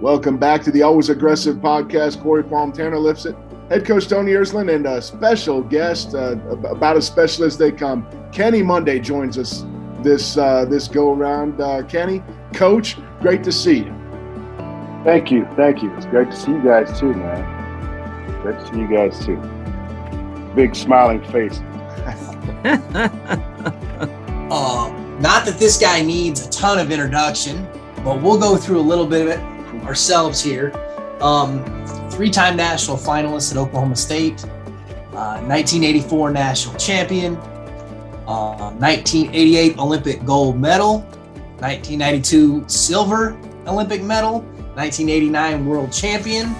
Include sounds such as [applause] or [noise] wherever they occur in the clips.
Welcome back to the Always Aggressive podcast. Corey Palm Tanner lifts it. Head coach Tony Ersland and a special guest, uh, about as special as they come. Kenny Monday joins us this uh, this go around. Uh, Kenny, coach, great to see you. Thank you, thank you. It's great to see you guys too, man. Great to see you guys too. Big smiling face. [laughs] uh, not that this guy needs a ton of introduction, but we'll go through a little bit of it ourselves here. Um, three-time national finalist at Oklahoma State, uh, 1984 national champion, uh, 1988 Olympic gold medal, 1992 silver Olympic medal, 1989 world champion.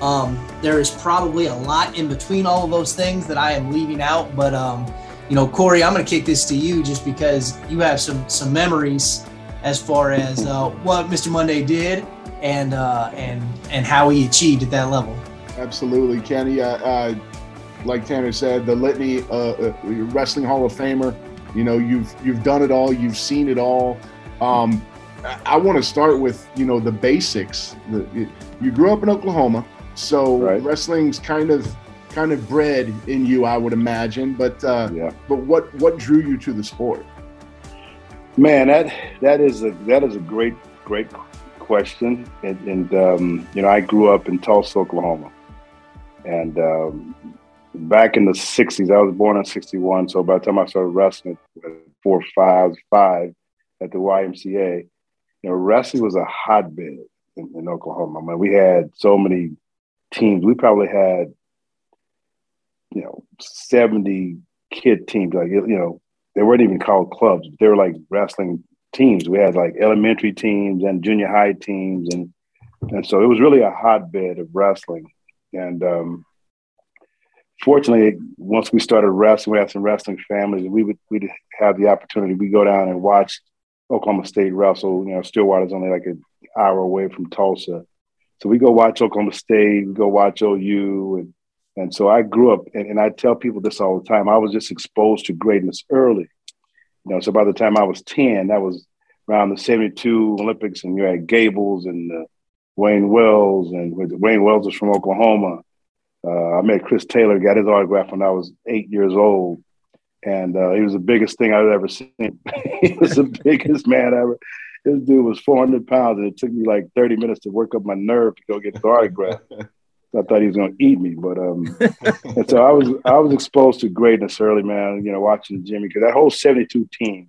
Um, there is probably a lot in between all of those things that I am leaving out, but um, you know, Corey, I'm going to kick this to you just because you have some some memories as far as uh, what Mr. Monday did and uh, and and how he achieved at that level. Absolutely, Kenny. Uh, uh, like Tanner said, the litany, uh, uh, wrestling Hall of Famer. You know, you've you've done it all. You've seen it all. Um, I, I want to start with you know the basics. The, you grew up in Oklahoma, so right. wrestling's kind of kind of bred in you, I would imagine. But uh, yeah. But what what drew you to the sport? Man, that that is a that is a great great question. And, and um, you know, I grew up in Tulsa, Oklahoma, and um, back in the '60s, I was born in '61. So by the time I started wrestling at four, five, five at the YMCA, you know, wrestling was a hotbed in, in Oklahoma. I mean, we had so many teams. We probably had, you know, 70 kid teams. Like you know, they weren't even called clubs. They were like wrestling teams. We had like elementary teams and junior high teams, and and so it was really a hotbed of wrestling. And um, fortunately, once we started wrestling, we had some wrestling families, and we would we'd have the opportunity. We go down and watch Oklahoma State wrestle. You know, Stillwater's only like an hour away from Tulsa, so we go watch Oklahoma State. We go watch OU, and and so I grew up, and, and I tell people this all the time. I was just exposed to greatness early. You know, so by the time I was 10, that was around the 72 Olympics, and you had Gables and uh, Wayne Wells, and Wayne Wells was from Oklahoma. Uh, I met Chris Taylor, got his autograph when I was eight years old, and uh, he was the biggest thing I've ever seen. [laughs] he was the biggest man ever. This dude was 400 pounds, and it took me like 30 minutes to work up my nerve to go get the autograph. [laughs] I thought he was going to eat me, but um, [laughs] and so I was I was exposed to greatness early, man. You know, watching Jimmy because that whole '72 team,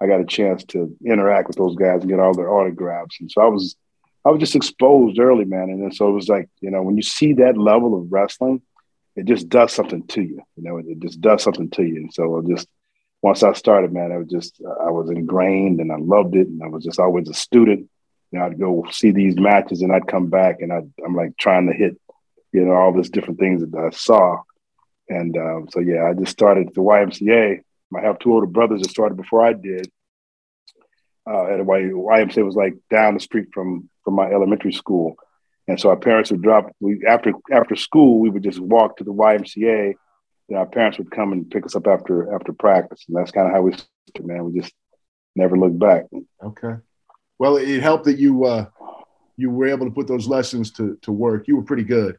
I got a chance to interact with those guys and get all their autographs, and so I was I was just exposed early, man. And then so it was like you know when you see that level of wrestling, it just does something to you. You know, it just does something to you. And so just once I started, man, I was just I was ingrained and I loved it, and I was just always a student. You know, I'd go see these matches and I'd come back and I'd, I'm like trying to hit you know, all these different things that I saw. And um, so, yeah, I just started the YMCA. I have two older brothers that started before I did. Uh, at a y- YMCA was like down the street from from my elementary school, and so our parents would drop. We after after school, we would just walk to the YMCA. And our parents would come and pick us up after after practice, and that's kind of how we man. We just never looked back. Okay. Well, it helped that you uh, you were able to put those lessons to to work. You were pretty good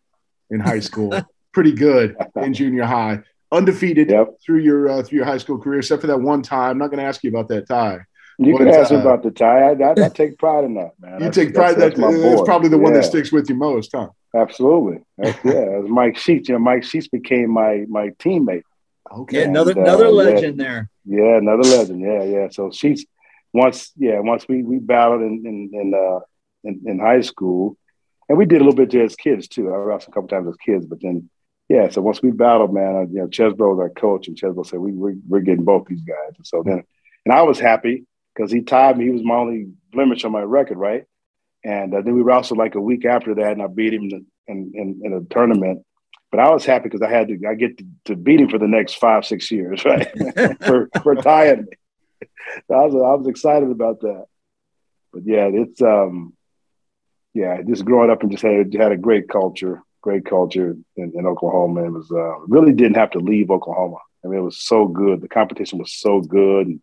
in high school. Pretty good in junior high. Undefeated yep. through your uh, through your high school career, except for that one tie. I'm not going to ask you about that tie. You but, can ask uh, about the tie. I, I, I, take pride in that, man. You that's, take pride. That's, that's, that's probably the yeah. one that sticks with you most, huh? Absolutely. That's, yeah, Mike Sheets. You know, Mike Sheets became my my teammate. Okay, yeah, another and, uh, another legend yeah, there. Yeah, another legend. Yeah, yeah. So Sheets, once, yeah, once we we battled in in in, uh, in, in high school, and we did a little bit as kids too. I wrestled a couple times as kids, but then yeah. So once we battled, man, uh, you know, Chesbro was our coach, and Chesbro said we we're, we're getting both these guys. And so then, and I was happy because he tied me. He was my only blemish on my record, right? And uh, then we wrestled like a week after that, and I beat him in in, in, in a tournament. But I was happy because I had to I get to, to, beat him for the next five six years, [laughs] right? [laughs] for for tying me. So I was I was excited about that. But yeah, it's um yeah, just growing up and just had had a great culture, great culture in, in Oklahoma. It was uh, really didn't have to leave Oklahoma. I mean, it was so good. The competition was so good and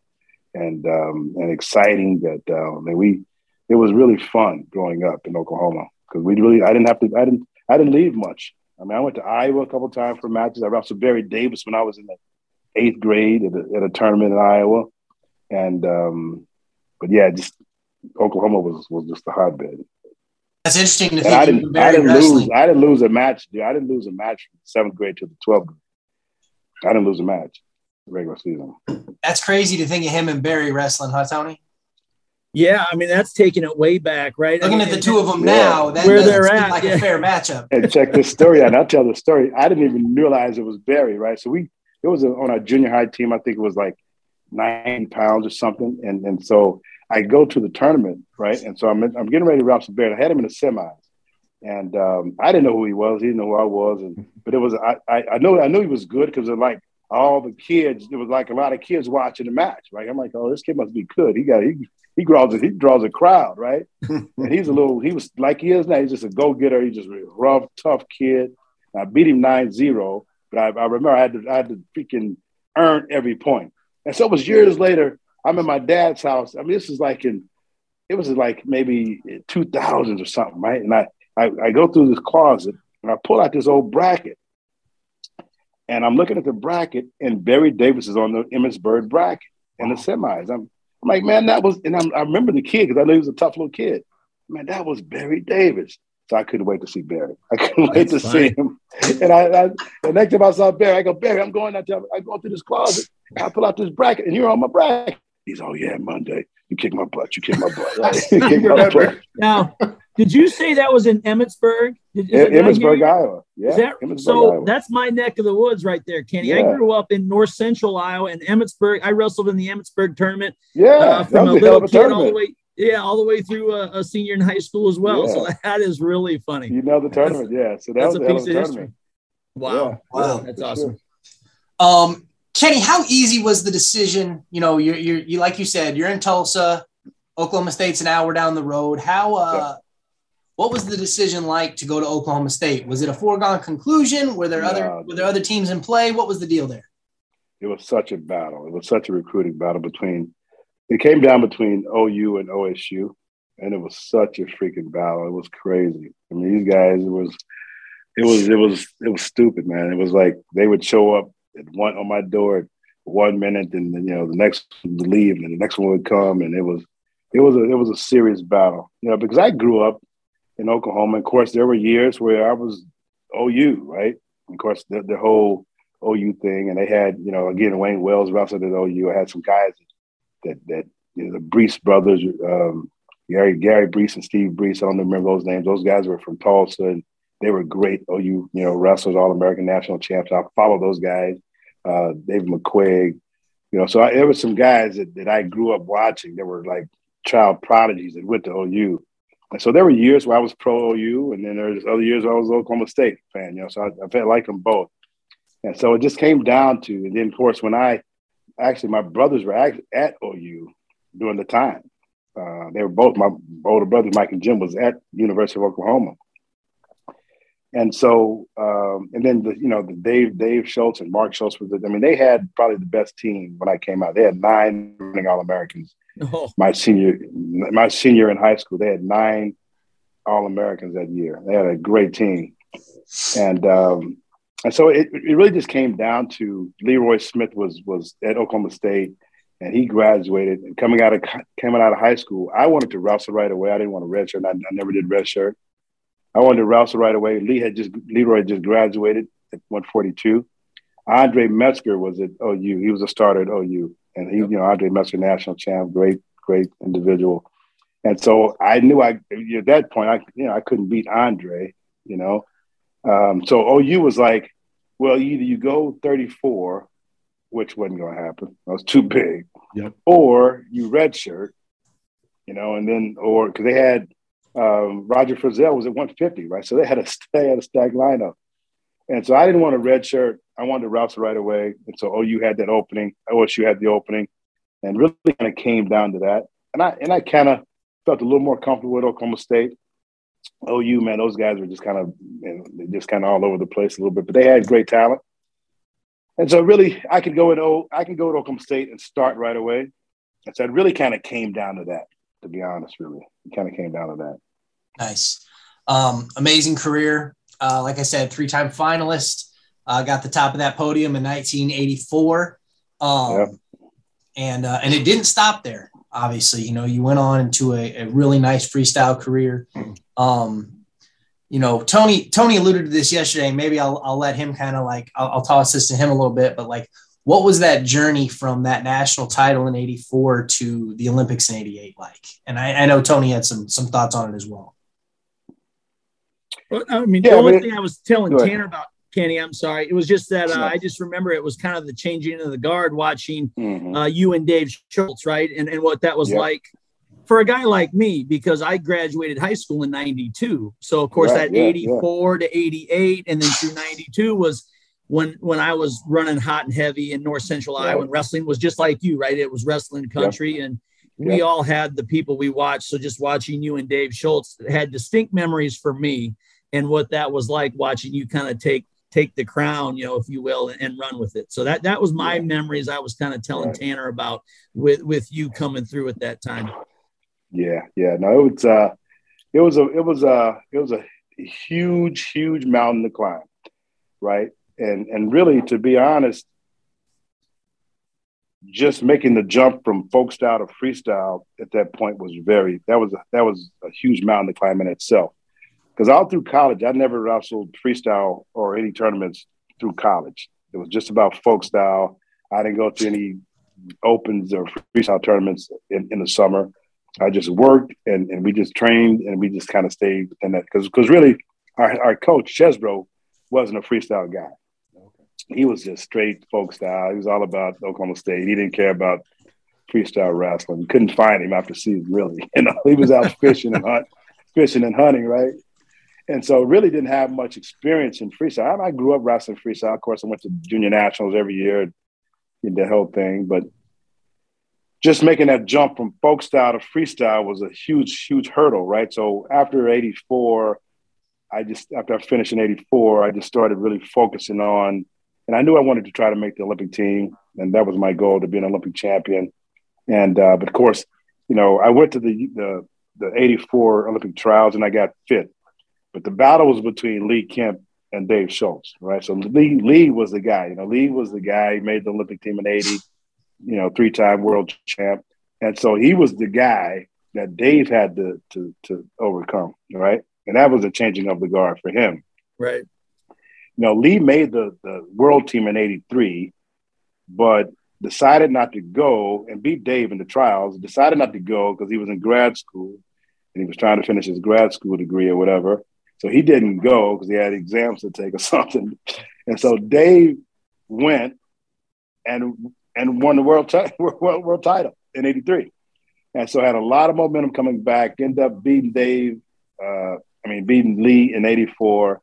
and, um, and exciting that uh, I mean, we it was really fun growing up in Oklahoma because we really I didn't have to I didn't I didn't leave much. I mean, I went to Iowa a couple times for matches. I wrestled Barry Davis when I was in the eighth grade at a, at a tournament in Iowa, and um, but yeah, just Oklahoma was was just a hotbed. That's interesting to think. I didn't, I didn't lose. I didn't lose a match. Dude. I didn't lose a match from seventh grade to the twelfth grade. I didn't lose a match regular season. That's crazy to think of him and Barry wrestling, huh, Tony? Yeah, I mean that's taking it way back, right? Looking I mean, at the two of them yeah. now, that where they're at, like yeah. a fair matchup. And check this story out. I'll tell the story. I didn't even realize it was Barry, right? So we it was on our junior high team. I think it was like 90 pounds or something, and and so I go to the tournament, right? And so I'm I'm getting ready to wrestle Barry. I had him in the semis, and um, I didn't know who he was. He didn't know who I was, and [laughs] but it was I I, I know I knew he was good because like all the kids. There was like a lot of kids watching the match, right? I'm like, oh, this kid must be good. He got he he draws a, he draws a crowd, right? [laughs] and he's a little he was like he is now. He's just a go getter. He's just a rough, tough kid. I beat him 9-0, but I, I remember I had to I had to freaking earn every point. And so it was years later. I'm in my dad's house. I mean, this is like in it was like maybe 2000s or something, right? And I, I I go through this closet and I pull out this old bracket. And I'm looking at the bracket, and Barry Davis is on the Emmetsburg bracket in the semis. I'm I'm like, man, that was, and I'm, i remember the kid because I knew he was a tough little kid. Man, that was Barry Davis. So I couldn't wait to see Barry. I couldn't wait to funny. see him. And I, I, the next time I saw Barry, I go, Barry, I'm going out there. I go through this closet. I pull out this bracket, and you're on my bracket. He's, oh yeah, Monday. You kick my butt. You kick my butt. [laughs] [laughs] you kick my butt. Now, did you say that was in Emmetsburg? Did, Emmetsburg, Iowa. Yeah. That, so Iowa. that's my neck of the woods right there, Kenny. Yeah. I grew up in north central Iowa and Emmetsburg. I wrestled in the Emmetsburg tournament. Yeah. Uh, from a little kid all the way. Yeah, all the way through a, a senior in high school as well. Yeah. So [laughs] that is really funny. You know the tournament, that's, yeah. So that was a piece of tournament. history. Wow. Yeah. Wow. That's awesome. Sure. Um, Kenny, how easy was the decision? You know, you're, you're you like you said, you're in Tulsa, Oklahoma State's an hour down the road. How uh, what was the decision like to go to Oklahoma State? Was it a foregone conclusion? Were there no, other were there other teams in play? What was the deal there? It was such a battle. It was such a recruiting battle between. It came down between OU and OSU, and it was such a freaking battle. It was crazy. I mean, these guys. It was. It was. It was. It was stupid, man. It was like they would show up at one on my door one minute, and then you know the next one would leave, and the next one would come, and it was. It was a it was a serious battle, you know, because I grew up in Oklahoma. Of course, there were years where I was OU, right? Of course, the, the whole OU thing, and they had, you know, again, Wayne Wells wrestled at OU. I had some guys that that you know, the Brees brothers, um, Gary Gary Brees and Steve Brees. I don't remember those names. Those guys were from Tulsa, and they were great OU, you know, wrestlers, All American national champs. I follow those guys. Uh, Dave McQuaig, you know. So I, there were some guys that, that I grew up watching. that were like child prodigies that went to OU. And so there were years where I was pro OU, and then there's other years where I was Oklahoma State fan. You know, so I, I felt like them both. And so it just came down to, and then of course when I actually my brothers were at OU during the time. Uh, they were both my older brothers, Mike and Jim, was at University of Oklahoma. And so, um, and then the, you know the Dave Dave Schultz and Mark Schultz was. I mean, they had probably the best team when I came out. They had nine running All Americans Oh. My senior, my senior in high school, they had nine All Americans that year. They had a great team, and um, and so it, it really just came down to Leroy Smith was was at Oklahoma State, and he graduated. And coming out of coming out of high school, I wanted to wrestle right away. I didn't want to redshirt. I, I never did redshirt. I wanted to wrestle right away. Lee had just Leroy just graduated at 142. Andre Metzger was at OU. He was a starter at OU and he, you know, Andre Metzger, national champ, great, great individual. And so I knew I at that point I, you know, I couldn't beat Andre, you know. Um, so OU was like, well, either you go 34, which wasn't going to happen. That was too big. Yep. Or you redshirt, you know, and then or because they had um, Roger Frizzell was at 150, right? So they had a [laughs] they had a stacked lineup. And so I didn't want a red shirt. I wanted to route right away. And so OU had that opening. OSU had the opening. And really kind of came down to that. And I and I kind of felt a little more comfortable with Oklahoma State. OU, man, those guys were just kind of you know, just kind of all over the place a little bit, but they had great talent. And so really I could go in O I could go to Oklahoma State and start right away. And so it really kind of came down to that. To be honest, really. It kind of came down to that. Nice. Um, amazing career. Uh, like I said, three time finalist. Uh, got the top of that podium in 1984. Um, yep. And uh, and it didn't stop there. Obviously, you know, you went on into a, a really nice freestyle career. Um, you know, Tony Tony alluded to this yesterday. Maybe I'll I'll let him kind of like I'll, I'll toss this to him a little bit. But like, what was that journey from that national title in '84 to the Olympics in '88 like? And I, I know Tony had some some thoughts on it as well. Well, I mean, yeah, the only thing I was telling Tanner about Kenny, I'm sorry. It was just that uh, I just remember it was kind of the changing of the guard watching mm-hmm. uh, you and Dave Schultz, right? And, and what that was yep. like for a guy like me, because I graduated high school in 92. So, of course, right, that yeah, 84 yeah. to 88 and then through 92 was when when I was running hot and heavy in North Central Iowa and wrestling was just like you, right? It was wrestling country. Yep. And we yep. all had the people we watched. So just watching you and Dave Schultz had distinct memories for me and what that was like watching you kind of take take the crown, you know, if you will, and, and run with it. So that that was my yeah. memories. I was kind of telling right. Tanner about with with you coming through at that time. Yeah, yeah. No, it was uh it was a it was a it was a huge, huge mountain to climb, right? And and really, to be honest, just making the jump from folk style to freestyle at that point was very that was a, that was a huge mountain to climb in itself because all through college, I never wrestled freestyle or any tournaments through college. It was just about folk style. I didn't go to any opens or freestyle tournaments in, in the summer. I just worked and, and we just trained and we just kind of stayed in that because because really our, our coach Chesbro wasn't a freestyle guy. He was just straight folk style. He was all about Oklahoma State. He didn't care about freestyle wrestling. Couldn't find him after season, really. [laughs] You know, he was out fishing and hunt, fishing and hunting, right? and so really didn't have much experience in freestyle. I, I, grew up wrestling freestyle. Of course, I went to junior nationals every year, did the whole thing. But just making that jump from folk style to freestyle was a huge, huge hurdle, right? So after '84, I just after I finished in '84, I just started really focusing on, and I knew I wanted to try to make the Olympic team, and that was my goal to be an Olympic champion. And uh, but of course, you know, I went to the the the '84 Olympic trials and I got fit but the battle was between Lee Kemp and Dave Schultz, right? So Lee Lee was the guy. You know, Lee was the guy. He made the Olympic team in '80. You know, three-time world champ, and so he was the guy that Dave had to to to overcome, right? And that was a changing of the guard for him, right? You know, Lee made the the world team in '83, but decided not to go and beat Dave in the trials. Decided not to go because he was in grad school and he was trying to finish his grad school degree or whatever. So he didn't go because he had exams to take or [laughs] something. And so Dave went and and won the world, t- [laughs] world, world title in 83. And so had a lot of momentum coming back, ended up beating Dave, uh, I mean, beating Lee in 84.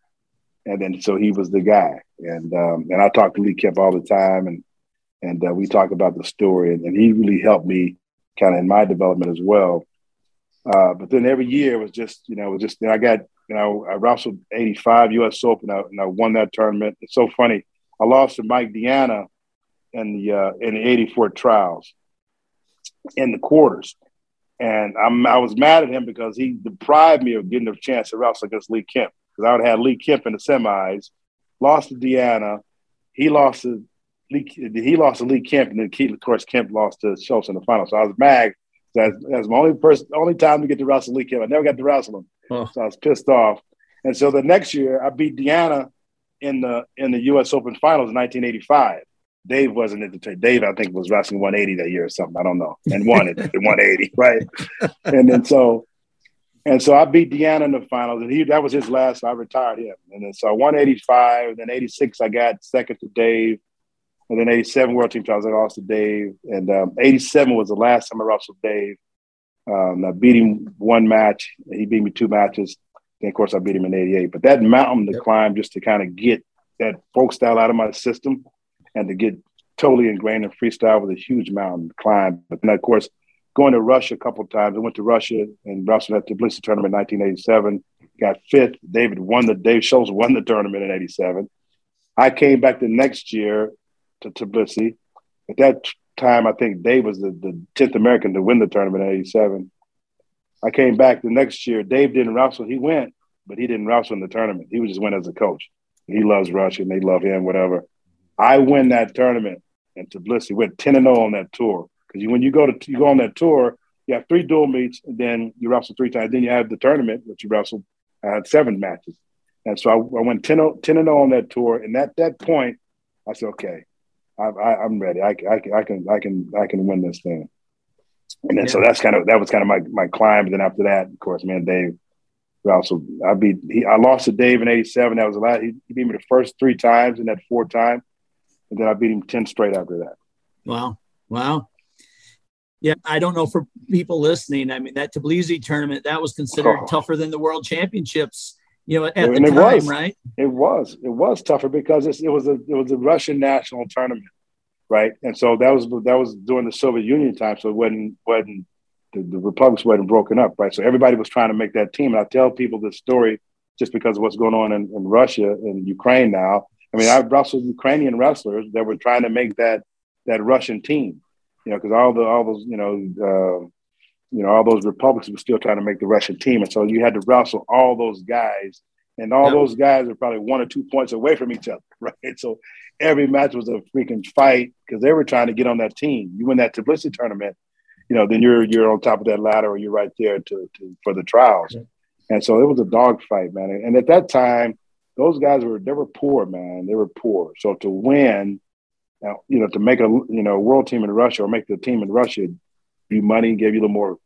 And then so he was the guy. And um, and I talk to Lee Kemp all the time and and uh, we talk about the story and, and he really helped me kind of in my development as well. Uh, but then every year was just, you know, it was just, I got you know, I wrestled 85 U.S. Open and I, and I won that tournament. It's so funny. I lost to Mike DeAnna in the uh, in the 84 trials in the quarters. And I'm, I was mad at him because he deprived me of getting a chance to wrestle against Lee Kemp because I would have had Lee Kemp in the semis, lost to DeAnna. he lost to Lee, he lost to Lee Kemp, and then of course Kemp lost to Schultz in the final. So I was mad. That's, that's my only person, only time to get to wrestle Lee Kemp. I never got to wrestle him. Oh. So I was pissed off. And so the next year, I beat DeAnna in the in the U.S. Open Finals in 1985. Dave wasn't at the trade. Dave, I think, was wrestling 180 that year or something. I don't know, and won it at 180, [laughs] right? And then so, and so I beat DeAnna in the finals, and he that was his last. I retired him, and then so 185, then 86, I got second to Dave, and then 87 World Team Trials, I lost to Dave, and um, 87 was the last time I wrestled Dave. Um, I beat him one match. He beat me two matches. Then, of course, I beat him in 88. But that mountain to yep. climb just to kind of get that folk style out of my system and to get totally ingrained in freestyle was a huge mountain to climb. But then, of course, going to Russia a couple times. I went to Russia and wrestled at the Tbilisi tournament in 1987. Got fifth. David won the Dave Schultz won the tournament in 87. I came back the next year to Tbilisi. At that time, I think Dave was the, the 10th American to win the tournament in 87. I came back the next year. Dave didn't wrestle. He went, but he didn't wrestle in the tournament. He was just went as a coach. He loves Russia and they love him, whatever. I win that tournament and Tbilisi went 10 and 0 on that tour. Because when you go to you go on that tour, you have three dual meets, and then you wrestle three times. Then you have the tournament, which you wrestled. I had seven matches. And so I, I went 10, 10 and 0 on that tour. And at that point, I said, okay, I, am ready. I, I, I, can, I can, I can win this thing. And then, yeah. so that's kind of, that was kind of my, my climb. And then after that, of course, man, Dave, also, I beat, he, I lost to Dave in 87. That was a lot. He, he beat me the first three times and that four time. And then I beat him 10 straight after that. Wow. Wow. Yeah, I don't know for people listening. I mean, that Tbilisi tournament that was considered oh. tougher than the World Championships. You know, at and the time, was. right? It was. It was tougher because it was a it was a Russian national tournament, right? And so that was that was during the Soviet Union time, so it wasn't wasn't the, the republics wasn't broken up, right? So everybody was trying to make that team. And I tell people this story just because of what's going on in, in Russia and Ukraine now. I mean, I've wrestled Ukrainian wrestlers that were trying to make that that Russian team, you know, because all the all those you know uh, you know all those republics were still trying to make the Russian team, and so you had to wrestle all those guys, and all yeah. those guys are probably one or two points away from each other, [laughs] right? So every match was a freaking fight because they were trying to get on that team. You win that Tbilisi tournament, you know, then you're you're on top of that ladder, or you're right there to, to for the trials. Yeah. And so it was a dog fight, man. And at that time, those guys were they were poor, man. They were poor. So to win now, you know, to make a you know world team in Russia or make the team in Russia, you money, gave you a little more,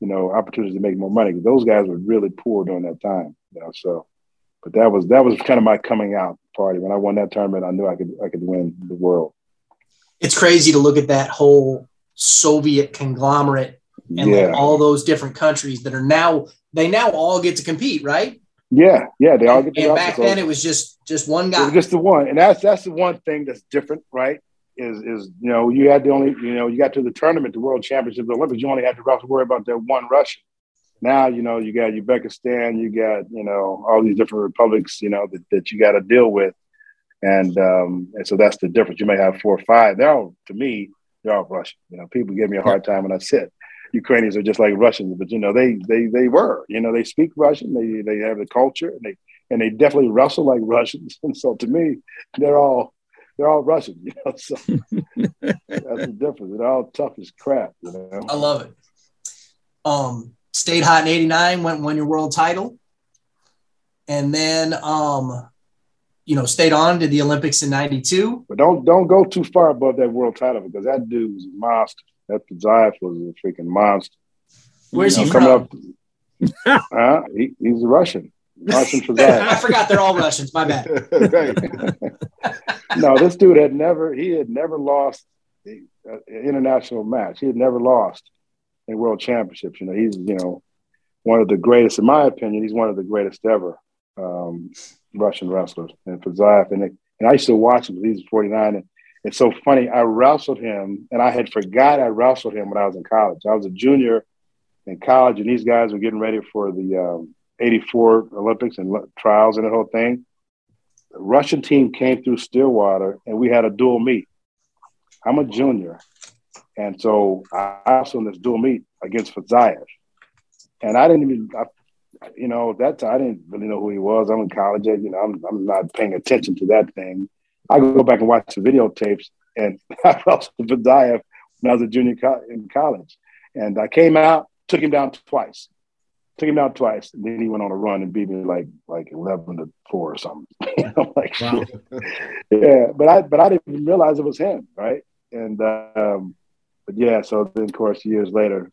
you know, opportunities to make more money. Those guys were really poor during that time, you know. So, but that was that was kind of my coming out party when I won that tournament. I knew I could I could win the world. It's crazy to look at that whole Soviet conglomerate and yeah. like all those different countries that are now they now all get to compete, right? Yeah, yeah, they all get. And, and back then, it was just just one guy. just the one, and that's that's the one thing that's different, right? Is is you know you had the only you know you got to the tournament, the World Championship, the Olympics, you only had to worry about that one Russian. Now you know you got Uzbekistan, you got you know all these different republics, you know that, that you got to deal with, and um, and so that's the difference. You may have four or five. They're all to me, they're all Russian. You know, people give me a hard time when I said Ukrainians are just like Russians, but you know they they they were. You know, they speak Russian. They they have the culture, and they and they definitely wrestle like [laughs] Russians. And so to me, they're all they're all Russian, you know. So that's the difference. They're all tough as crap, you know. I love it. Um, stayed hot in '89, went won your world title, and then um, you know, stayed on to the Olympics in '92. But don't don't go too far above that world title because that dude was a monster. That Fadzaev was a freaking monster. Where's you know, he from? Up, [laughs] uh, he, he's a Russian. Russian Fadzaev. [laughs] I forgot they're all Russians. My bad. [laughs] no, this dude had never. He had never lost an international match. He had never lost in world championships. You know, he's you know one of the greatest, in my opinion. He's one of the greatest ever um, Russian wrestlers. And Fadzaev, and, and I used to watch him. He's 49, and it's so funny. I wrestled him, and I had forgot I wrestled him when I was in college. I was a junior in college, and these guys were getting ready for the um, 84 Olympics and trials and the whole thing. The Russian team came through Stillwater and we had a dual meet. I'm a junior. And so I also in this dual meet against Fadzaev. And I didn't even, I, you know, that time I didn't really know who he was. I'm in college, you know, I'm, I'm not paying attention to that thing. I go back and watch the videotapes and [laughs] I wrestled Fadzaev when I was a junior co- in college. And I came out, took him down twice took him out twice. And then he went on a run and beat me like like eleven to four or something. [laughs] I'm like, wow. yeah, but I but I didn't realize it was him, right? And um, but yeah, so then of course years later,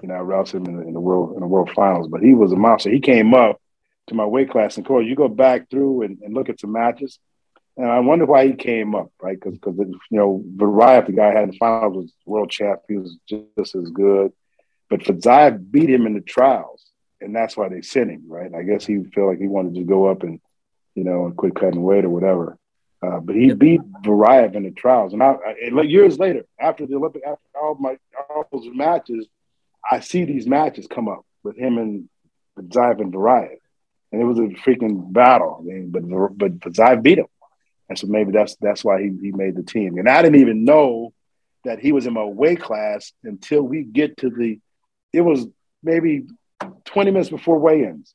you know, I wrestled him in the, in the world in the world finals. But he was a monster. He came up to my weight class, and of course, you go back through and, and look at some matches. And I wonder why he came up, right? Because, because you know, Varaev, the guy I had in the finals, was world champ. He was just as good. But Fadzaev beat him in the trials, and that's why they sent him, right? I guess he felt like he wanted to go up and, you know, and quit cutting weight or whatever. Uh, but he beat Varaev in the trials, and I, I, years later, after the Olympic, after all my all those matches, I see these matches come up with him and Fadzaev and Varaev, and it was a freaking battle. I mean, but but Fadzaev beat him, and so maybe that's that's why he, he made the team. And I didn't even know that he was in my weight class until we get to the it was maybe 20 minutes before weigh-ins.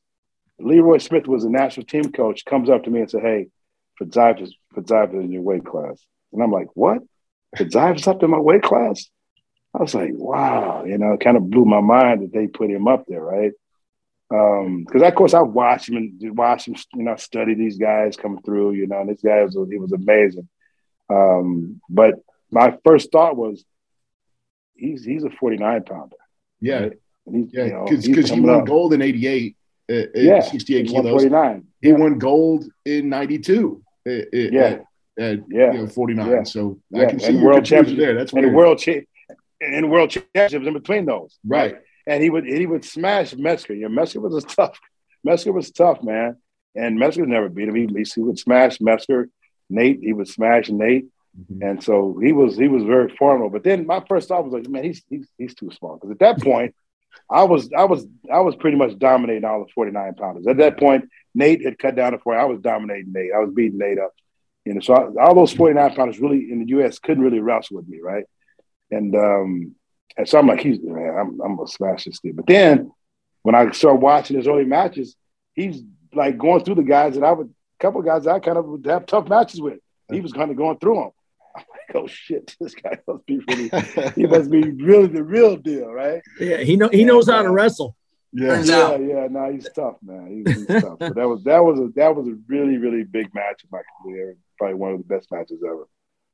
Leroy Smith was a national team coach, comes up to me and said, Hey, Fadzaev is in your weight class. And I'm like, What? Fadzaev is up in my weight class? I was like, wow, you know, it kind of blew my mind that they put him up there, right? Because um, of course I watched him and watched him, you know, study these guys coming through, you know, and this guy was he was amazing. Um, but my first thought was, he's he's a 49 pounder. Yeah, yeah, because you know, he won up. gold in '88 at, yeah, 68 kilos. 49. He yeah. won gold in '92. At, yeah. At, yeah, you know, 49. Yeah. So. I can see and world championship there. That's and world cha- and world championships in between those. Right. right. And he would he would smash Metzger. You know, Metzger was a tough. Metzger was tough, man. And Metzger never beat him. He, he would smash Metzger. Nate, he would smash Nate. Mm-hmm. And so he was he was very formidable. But then my first thought was like, man, he's he's, he's too small. Because at that point, I was I was I was pretty much dominating all the 49 pounders. At that point, Nate had cut down to 40. I was dominating Nate. I was beating Nate up. You know, so I, all those 49 pounders really in the US couldn't really wrestle with me, right? And um, and so I'm like, he's man, I'm, I'm gonna smash this thing. But then when I start watching his early matches, he's like going through the guys that I would, a couple of guys I kind of would have tough matches with. He was kind of going through them. I'm like, oh shit, [laughs] this guy must be really, he [laughs] must be really the real deal, right? Yeah, he know he knows how to uh, wrestle. Yeah, yeah, yeah. No, he's tough, man. He's, he's tough. But that was that was a that was a really really big match in my career. Probably one of the best matches ever.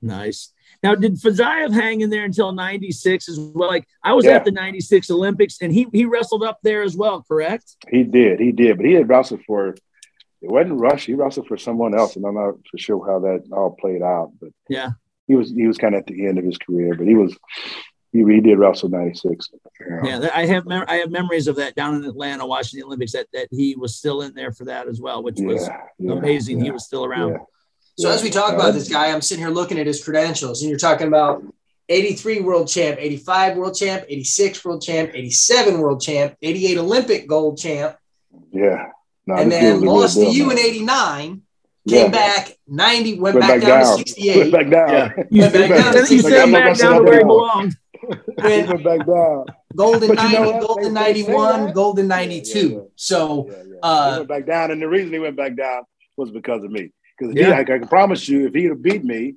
Nice. Now, did Fadzaev hang in there until '96 as well? Like I was yeah. at the '96 Olympics, and he he wrestled up there as well, correct? He did, he did, but he had wrestled for it wasn't Rush. He wrestled for someone else, and I'm not for sure how that all played out. But yeah, he was he was kind of at the end of his career, but he was he, he did wrestle '96. Yeah, I have mem- I have memories of that down in Atlanta watching the Olympics. That that he was still in there for that as well, which was yeah, yeah, amazing. He was still around. So as we talk about this guy, I'm sitting here looking at his credentials, and you're talking about 83 world champ, 85 world champ, 86 world champ, 87 world champ, 88 Olympic gold champ. Yeah. No, and then lost to you in 89 Came yeah. back 90, went, went back, back, down, to 68. Went back down. Yeah. Went back down to 68. back down to where he belonged. [laughs] went back down. Golden 90, you know Golden 91, Golden 92. Yeah, so uh, he went back down. And the reason he went back down was because of me. Because yeah. I, I can promise you, if he'd have beat me,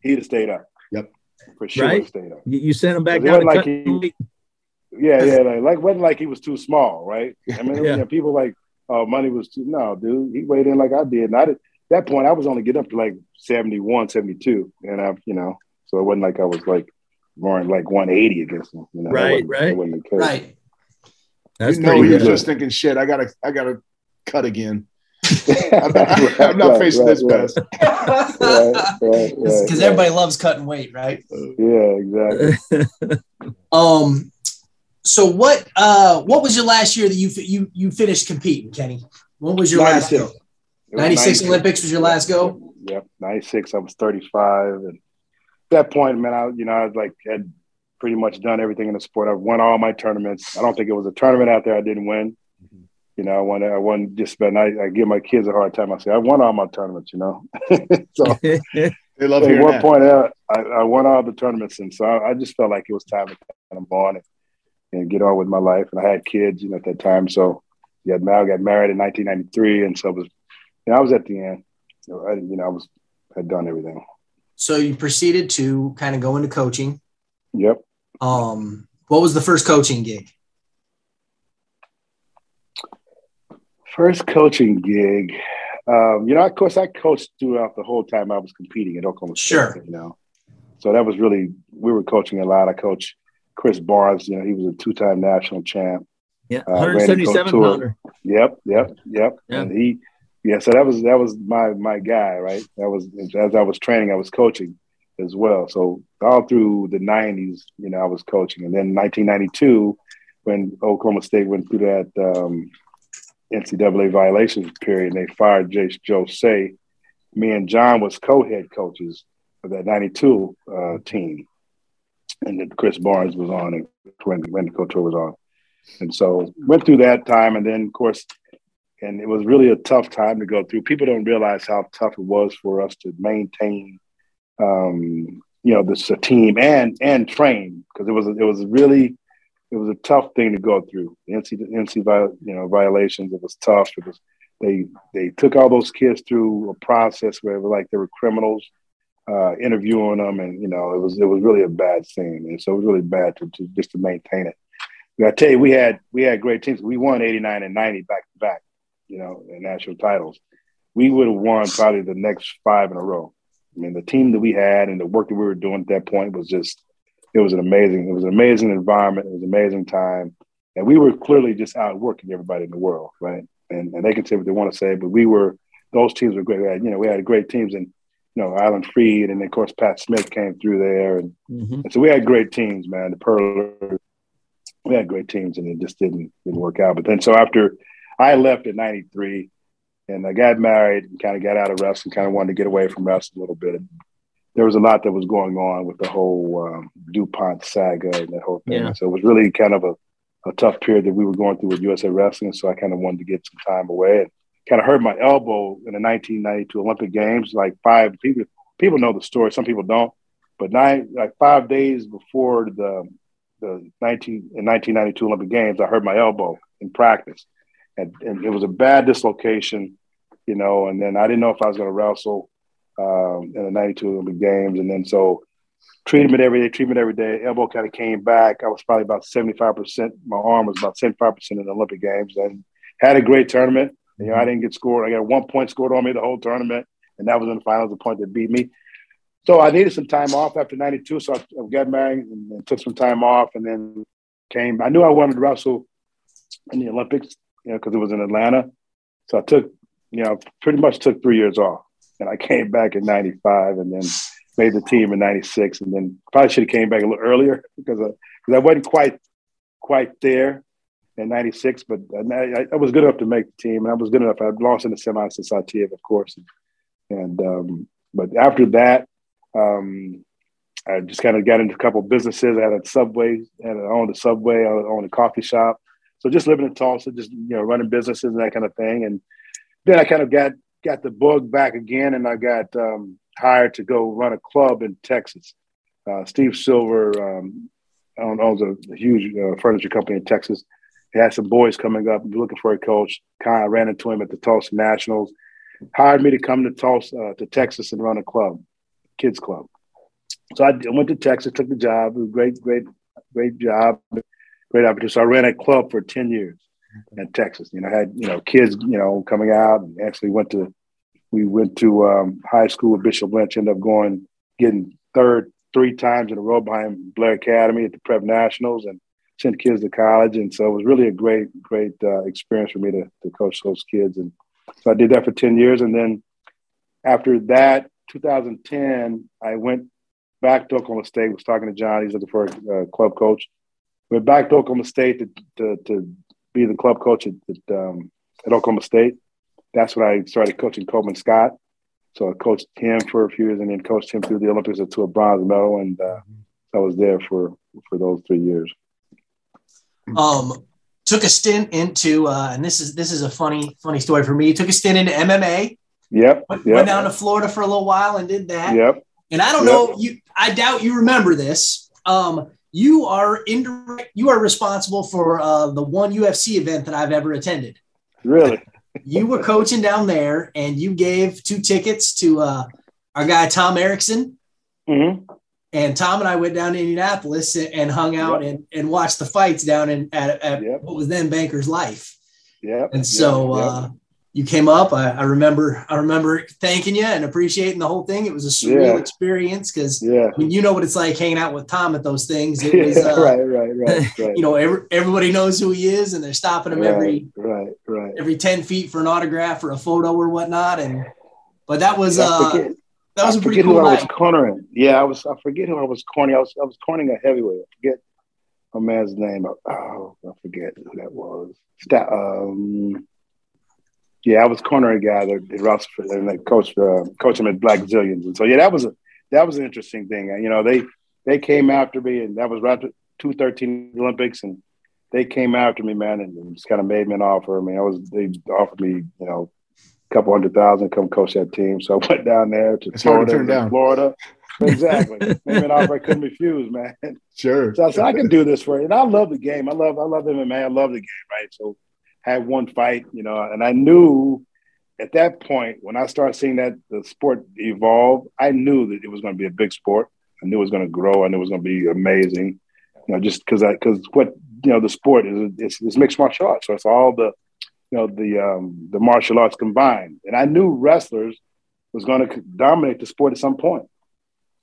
he'd have stayed up. Yep. For sure right? stayed up. You sent him back down. Like he, yeah, yeah. Like, like wasn't like he was too small, right? [laughs] I mean, yeah. you know, people like, oh, money was too. No, dude, he weighed in like I did. And I did that point, I was only getting up to like 71, 72. And I, you know, so it wasn't like I was like roaring like 180 against him. You know, right, right. Right. That's you know, he was just thinking, shit, I gotta, I gotta cut again. [laughs] I'm not, I'm not right, facing right, this best. [laughs] Because everybody loves cutting weight, right? Yeah, exactly. [laughs] um, so what? Uh, what was your last year that you you you finished competing, Kenny? What was your last? Go? 96 Olympics was your last go? Yep, 96. I was 35. And at that point, man, I, you know, I was like, had pretty much done everything in the sport. I won all my tournaments. I don't think it was a tournament out there I didn't win. You know, I won, I won just about, I, I give my kids a hard time. I say, I won all my tournaments, you know? [laughs] so [laughs] they love at one that. point, I, I won all the tournaments. And so I, I just felt like it was time to kind of on and, and get on with my life. And I had kids, you know, at that time. So yeah, Mal got married in 1993. And so it was yeah, I was at the end. I, you know, I was had done everything. So you proceeded to kind of go into coaching. Yep. Um, what was the first coaching gig? First coaching gig. Um, you know, of course, I coached throughout the whole time I was competing at Oklahoma State. Sure. You know, so that was really we were coaching a lot. I coached Chris Barnes. You know, he was a two-time national champ. Yeah, 177 uh, pounder. Yep, yep, yep. Yeah. And he yeah, so that was that was my my guy, right? That was as I was training, I was coaching as well. So all through the '90s, you know, I was coaching, and then 1992, when Oklahoma State went through that um, NCAA violations period, and they fired Joe Seay. Me and John was co-head coaches of that '92 uh, team, and then Chris Barnes was on, and when the coach was on, and so went through that time, and then of course and it was really a tough time to go through. People don't realize how tough it was for us to maintain, um, you know, this team and and train because it was it was really it was a tough thing to go through. The NC, NC you know, violations, it was tough. It was, they, they took all those kids through a process where it was like they were criminals, uh, interviewing them. And, you know, it was, it was really a bad thing. And so it was really bad to, to just to maintain it. I tell you, we had, we had great teams. We won 89 and 90 back to back, you know, in national titles. We would have won probably the next five in a row. I mean, the team that we had and the work that we were doing at that point was just it was an amazing, it was an amazing environment. It was an amazing time. And we were clearly just outworking everybody in the world, right? And and they can say what they want to say, but we were those teams were great. We had, you know, we had great teams and you know, Alan Fried and of course Pat Smith came through there. And, mm-hmm. and so we had great teams, man. The Perler, we had great teams and it just didn't didn't work out. But then so after I left in ninety three and I got married and kind of got out of wrestling, kind of wanted to get away from wrestling a little bit there was a lot that was going on with the whole um, DuPont saga and that whole thing. Yeah. So it was really kind of a, a tough period that we were going through with USA Wrestling. So I kind of wanted to get some time away and kind of hurt my elbow in the 1992 Olympic Games. Like five people, people know the story. Some people don't. But nine, like five days before the the 19 in 1992 Olympic Games, I hurt my elbow in practice, and, and it was a bad dislocation, you know. And then I didn't know if I was going to wrestle um, in the 92 Olympic Games. And then so treatment every day, treatment every day. Elbow kind of came back. I was probably about 75%. My arm was about 75% in the Olympic Games and had a great tournament. You know, I mm-hmm. didn't get scored. I got one point scored on me the whole tournament. And that was in the finals, the point that beat me. So I needed some time off after 92. So I, got married and, and took some time off and then came. I knew I wanted to wrestle in the Olympics, you know, because it was in Atlanta. So I took, you know, pretty much took three years off and I came back in '95, and then made the team in '96, and then probably should have came back a little earlier because I, because I wasn't quite quite there in '96, but I, I, was good enough to make the team, and I was good enough. I lost in the semis to Saitiev, of course, and, and um, but after that, um, I just kind of got into a couple businesses. I had a Subway, and I owned a Subway, I owned a coffee shop. So just living in Tulsa, just you know, running businesses and that kind of thing, and then I kind of got got the bug back again, and I got um, hired to go run a club in Texas. Uh, Steve Silver um, owns a, huge uh, furniture company in Texas. He had some boys coming up looking for a coach. Kind of ran into him at the Tulsa Nationals. Hired me to come to Tulsa, uh, to Texas, and run a club, kids club. So I went to Texas, took the job. It was great, great, great job, great opportunity. So I ran a club for ten years in Texas. You know, had you know kids, you know, coming out and actually went to we went to um, high school with Bishop Lynch, ended up going getting third three times in a row behind Blair Academy at the Prep Nationals and sent kids to college. And so it was really a great, great uh, experience for me to, to coach those kids. And so I did that for 10 years. And then after that, 2010, I went back to Oklahoma State, was talking to John, he's looking for a uh, club coach. Went back to Oklahoma State to, to, to be the club coach at, at, um, at Oklahoma State. That's when I started coaching Coleman Scott. So I coached him for a few years and then coached him through the Olympics to a bronze medal. And uh, I was there for, for those three years. Um, took a stint into, uh, and this is, this is a funny, funny story for me. Took a stint into MMA. Yep. Went, yep. went down to Florida for a little while and did that. Yep. And I don't yep. know you, I doubt you remember this. Um, you are indirect. You are responsible for uh, the one UFC event that I've ever attended. Really? You were coaching down there, and you gave two tickets to uh, our guy Tom Erikson. Mm-hmm. And Tom and I went down to Indianapolis and hung out yep. and, and watched the fights down in at, at yep. what was then Banker's Life. Yeah. And so yep. uh, you came up. I, I, remember I remember thanking you and appreciating the whole thing. It was a surreal yeah. experience because yeah. I mean you know what it's like hanging out with Tom at those things. It [laughs] was uh, right, right, right, [laughs] right. you know, every, everybody knows who he is and they're stopping him right, every right, right. every 10 feet for an autograph or a photo or whatnot. And but that was uh forget, that was I a pretty cool who night. I was cornering. Yeah, I was I forget who I was cornering. I was I was cornering a heavyweight. I forget a man's name. Oh, I forget who that was. Um, yeah, I was cornering a guy that, that Ross and they coached uh, coached him at Blackzilians, and so yeah, that was a that was an interesting thing. You know, they they came after me, and that was right two thirteen Olympics, and they came after me, man, and just kind of made me an offer. I mean, I was they offered me, you know, a couple hundred thousand to come coach that team. So I went down there to it's Florida, hard to down. Florida. exactly. [laughs] Maybe an offer I couldn't refuse, man. Sure. So I said I can do this for you, and I love the game. I love I love MMA. I love the game, right? So had one fight, you know, and I knew at that point when I started seeing that the sport evolve, I knew that it was going to be a big sport. I knew it was going to grow. I knew it was going to be amazing. You know, just because I because what you know the sport is it's, it's mixed martial arts, so it's all the you know the um, the martial arts combined. And I knew wrestlers was going to dominate the sport at some point.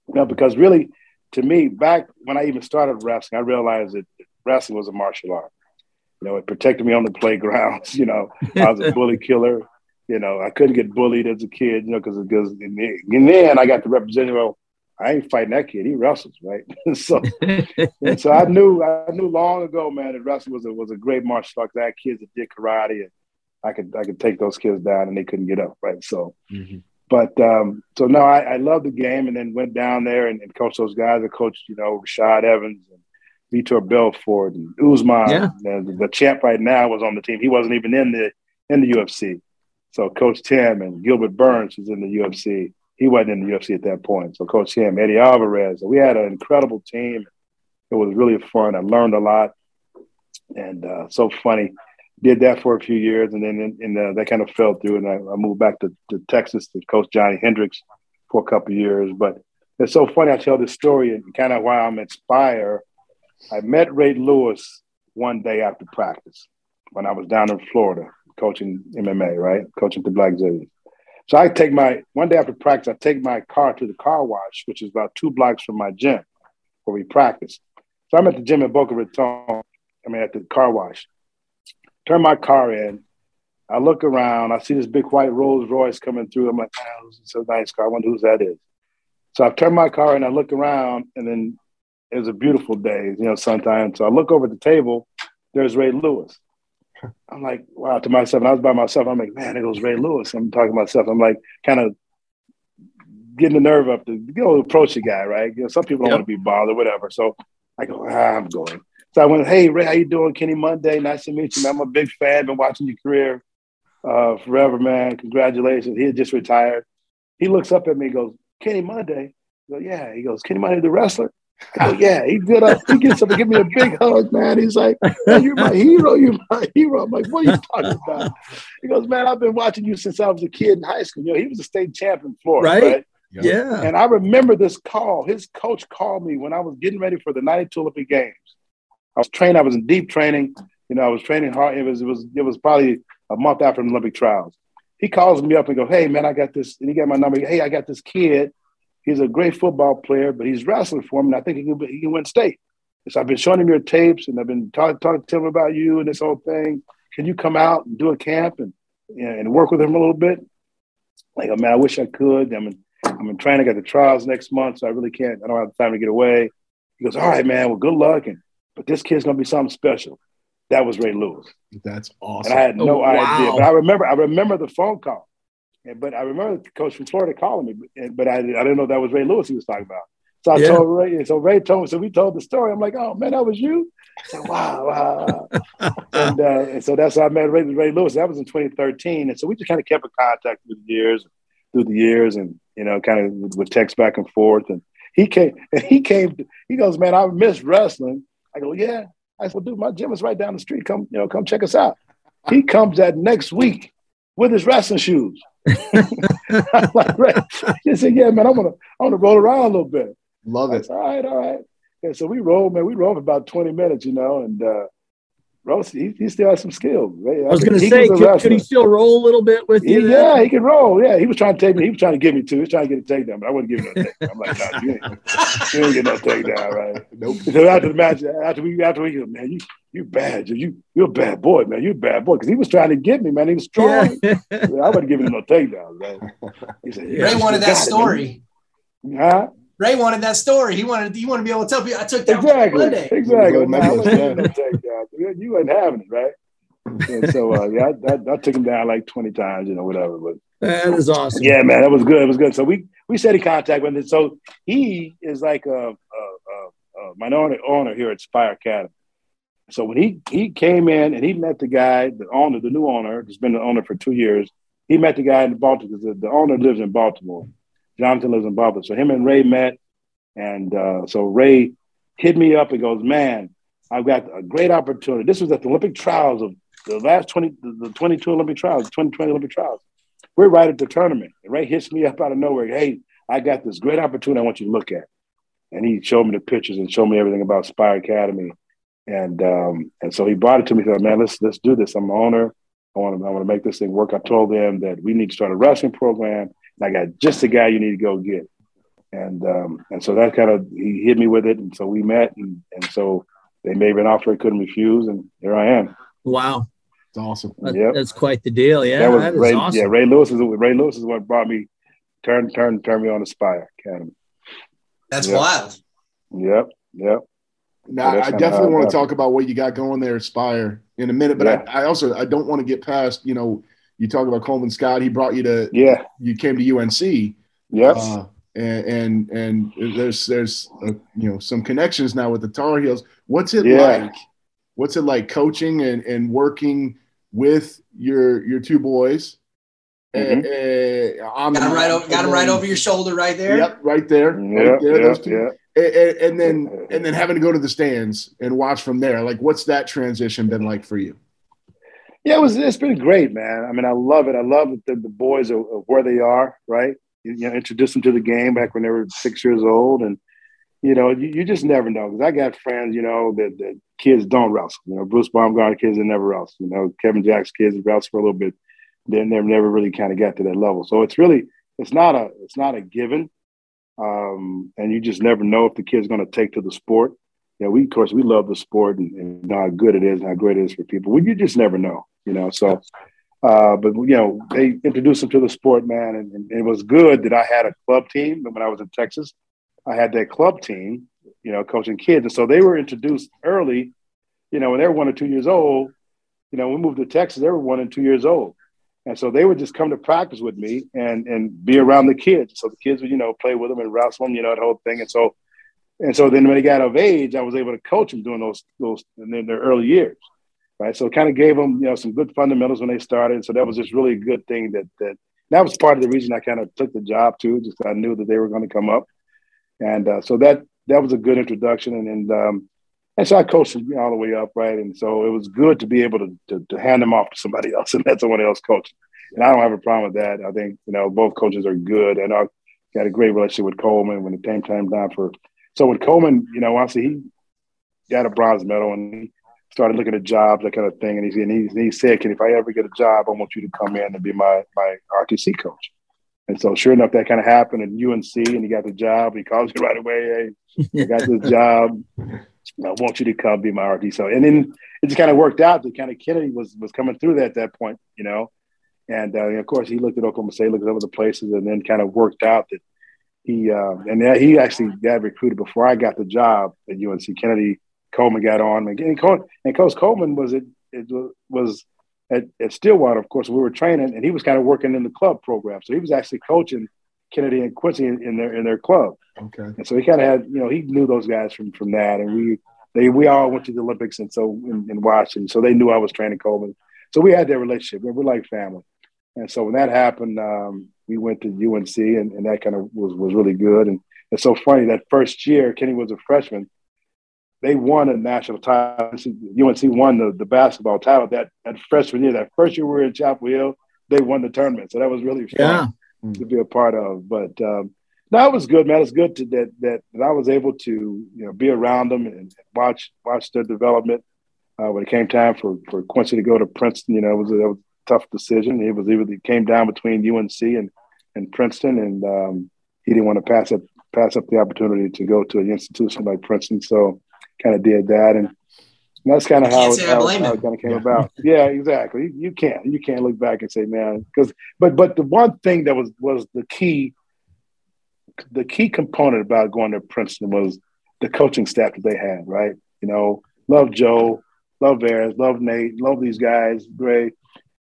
You know, because really, to me, back when I even started wrestling, I realized that wrestling was a martial art. You know, it protected me on the playgrounds. [laughs] You know, I was a [laughs] bully killer. You know, I couldn't get bullied as a kid. You know, because because and then I got to represent. Well, I ain't fighting that kid. He wrestles, right? [laughs] so, so I knew I knew long ago, man, that wrestling was a was a great martial art. I had kids that did karate, and I could I could take those kids down, and they couldn't get up, right? So, mm-hmm. but um, so no, I, I loved the game, and then went down there and, and coached those guys. I coached, you know, Rashad Evans and Vitor Belfort and Usman. Yeah. The, the champ right now was on the team. He wasn't even in the in the UFC. So Coach Tim and Gilbert Burns was in the UFC he wasn't in the UFC at that point. So Coach him, Eddie Alvarez. We had an incredible team. It was really fun. I learned a lot, and uh, so funny. Did that for a few years, and then and, uh, that kind of fell through, and I, I moved back to, to, Texas to coach Johnny Hendricks for a couple years. But it's so funny. I tell this story and kind of why I'm inspired. I met Ray Lewis one day after practice when I was down in Florida coaching MMA, right? Coaching the Black Blackzilians. So I take my one day after practice, I take my car to the car wash, which is about two blocks from my gym where we practice. So I'm at the gym in Boca Raton. I mean, at the car wash. Turn my car in. I look around. I see this big white Rolls Royce coming through. I'm like, oh, it's a nice car. I wonder whose that is. So I turn my car and I look around, and then it was a beautiful day, you know, sometimes. So I look over at the table. There's Ray Lewis. I'm like, wow, to myself. And I was by myself. I'm like, man, it goes Ray Lewis. I'm talking to myself. I'm like, kind of getting the nerve up to you know approach the guy, right? You know, some people don't yep. want to be bothered, whatever. So I go, ah, I'm going. So I went, hey Ray, how you doing? Kenny Monday, nice to meet you. Man. I'm a big fan. Been watching your career uh, forever, man. Congratulations. He had just retired. He looks up at me, goes, Kenny Monday. I go, yeah. He goes, Kenny Monday, the wrestler. Oh [laughs] yeah, he did. A, he gets up and give me a big hug, man. He's like, "You're my hero. You're my hero." I'm like, "What are you talking about?" He goes, "Man, I've been watching you since I was a kid in high school. You know, he was a state champion in Florida, right? right? Yeah. And I remember this call. His coach called me when I was getting ready for the '92 Olympic Games. I was training. I was in deep training. You know, I was training hard. It was it was it was probably a month after the Olympic trials. He calls me up and goes, "Hey, man, I got this." And he got my number. Hey, I got this kid He's a great football player, but he's wrestling for him, and I think he can, he can win state. So I've been showing him your tapes, and I've been talking talk to him about you and this whole thing. Can you come out and do a camp and you know, and work with him a little bit? Like, oh, man, I wish I could. I'm in, I'm in training. I got the trials next month, so I really can't. I don't have time to get away. He goes, all right, man. Well, good luck, and but this kid's gonna be something special. That was Ray Lewis. That's awesome. And I had no oh, idea, but I remember. I remember the phone call. But I remember the coach from Florida calling me, but I, I didn't know that was Ray Lewis he was talking about. So I yeah. told Ray, so Ray told me, so we told the story. I'm like, oh man, that was you. Said, wow, wow. [laughs] and, uh, and, so that's how I met Ray, Ray Lewis. That was in 2013. And so we just kind of kept in contact through the years, through the years, and you know, kind of would, would text back and forth. And he came, [laughs] and he came. He goes, man, I miss wrestling. I go, yeah. I said, well, dude, my gym is right down the street. Come, you know, come check us out. He comes that next week with his wrestling shoes. Like, right. [laughs] He said, "Yeah, man, I want to, I want to roll around a little bit." Love it. Said, all right, all right. Yeah, so we rolled, man. We rolled for about twenty minutes, you know, and uh, Rose, he, he still has some skills. Right? I was going to say, could, could, he still roll a little bit with you? He, yeah, he can roll. Yeah, he was trying to take me. He was trying to give me two. He was trying to get a takedown, but I wouldn't give him no takedown. I'm like, nah, you ain't, you ain't get no takedown, right? [laughs] Nope. So after the match, after we, after we, man, you, you bad. You, you're a bad boy, man. You're a bad boy because he was trying to get me, man. He was strong. Yeah. [laughs] I wouldn't give him no takedown, man. He said, yeah, Ray wanted that story. Huh? Ray wanted that story. He wanted he wanted to be able to tell people I took that exactly, Monday. Exactly. No, you wasn't having it, right? And so uh, yeah, I, I, I, took him down like 20 times, you know, whatever. But that is awesome. Yeah, man, that was good. It was good. So we we set in contact with him. So he is like a, a, a, a minority owner here at Spire Academy. So when he he came in and he met the guy, the owner, the new owner, has been the owner for two years. He met the guy in Baltimore because the, the owner lives in Baltimore. Jonathan lives in Baltimore. So him and Ray met. And uh, so Ray hit me up and goes, man, I've got a great opportunity. This was at the Olympic trials of the last 20, the 22 Olympic trials, 2020 Olympic trials. We're right at the tournament. And Ray hits me up out of nowhere. Hey, I got this great opportunity I want you to look at. And he showed me the pictures and showed me everything about Spire Academy. And um, and so he brought it to me. He said, man, let's let's do this. I'm the owner. I want to I want to make this thing work. I told them that we need to start a wrestling program. And I got just the guy you need to go get. And um, and so that kind of he hit me with it. And so we met and, and so they made me an offer I couldn't refuse. And here I am. Wow. It's awesome. That, yep. That's quite the deal. Yeah. That was that Ray, awesome. Yeah, Ray Lewis is Ray Lewis is what brought me turn turn turn me on to Spire Academy. That's yep. wild. Yep. Yep. Now, so I definitely want to talk about what you got going there, Spire, in a minute. But yeah. I, I, also I don't want to get past. You know, you talk about Coleman Scott. He brought you to. Yeah. You came to UNC. Yes. Uh, and, and and there's there's uh, you know some connections now with the Tar Heels. What's it yeah. like? What's it like coaching and, and working with your your two boys? Mm-hmm. Uh, got him right over, got him right over your shoulder, right there. Yep, right there. Yep, right there. Yep, those two. Yep and, and then and then having to go to the stands and watch from there. Like, what's that transition been like for you? Yeah, it was. It's been great, man. I mean, I love it. I love that the, the boys are, are, where they are. Right, you, you, know, introduce them to the game back when they were six years old, and you know, you, you just never know. Because I got friends, you know, that, that kids don't wrestle. You know, Bruce Baumgartner kids that never wrestle. You know, Kevin Jackson kids wrestle for a little bit, then they've never really kind of got to that level. So it's really, it's not a, it's not a given. Um, and you just never know if the kid's going to take to the sport. Yeah, we of course we love the sport and, and how good it is and how great it is for people. Well, you just never know, you know. So, uh, but you know, they introduced them to the sport, man, and, and, it was good that I had a club team. When I was in Texas, I had that club team, you know, coaching kids, and so they were introduced early. You know, when they were one or two years old, you know, we moved to Texas, they were one and two years old. And so they would just come to practice with me and and be around the kids. So the kids would, you know, play with them and wrestle them, you know, that whole thing. And so and so then when they got of age, I was able to coach them during those those in their early years. Right. So it kind of gave them, you know, some good fundamentals when they started. So that was just really a good thing that that that was part of the reason I kind of took the job too. Just I knew that they were going to come up. And uh, so that that was a good introduction. And, and um, and so I coached them all the way up, right? And so it was good to be able to, to, to hand them off to somebody [laughs] else and let someone else coach. And I don't have a problem with that. I think, you know, both coaches are good. And I got a great relationship with Coleman when the it came time down for. So when Coleman, you know, once he got a bronze medal and he started looking at jobs, that kind of thing. And he, and he, he said, Can if I ever get a job, I want you to come in and be my, my RTC coach. And so, sure enough, that kind of happened at UNC, and he got the job. He calls me [laughs] right away. Hey, I got this [laughs] job. I want you to come be my RT. So, and then it just kind of worked out that kind of Kennedy was was coming through that at that point, you know. And, uh, of course, he looked at Oklahoma State, looked at other places, and then kind of worked out that he uh, and he actually got recruited before I got the job at UNC. Kennedy Coleman got on, and and, and Coach Coleman was it, it was at, at Stillwater. Of course, we were training, and he was kind of working in the club program, so he was actually coaching Kennedy and Quincy in, in their in their club. Okay. And so he kind of had, you know, he knew those guys from from that, and we they we all went to the Olympics, and so in, in Washington, so they knew I was training Coleman. So we had that relationship. We're, we're like family. And so when that happened, um, we went to UNC, and, and that kind of was was really good. And it's so funny that first year, Kenny was a freshman. They won a national title. UNC won the, the basketball title that, that freshman year. That first year we were in Chapel Hill, they won the tournament. So that was really fun. Yeah to be a part of. But um, no, it was good, man. It's good to, that, that that I was able to you know be around them and watch watch their development. Uh, when it came time for for Quincy to go to Princeton, you know, it was, a, it was a tough decision. It was either it came down between UNC and and Princeton, and um, he didn't want to pass up pass up the opportunity to go to an institution like Princeton. So kind of did that, and that's kind of how, it, how, how it kind of came yeah. about. Yeah, exactly. You, you, can't you can't look back and say, man, because but but the one thing that was was the key, the key component about going to Princeton was the coaching staff that they had. Right, you know, love Joe, love Ayres, love Nate, love these guys, great.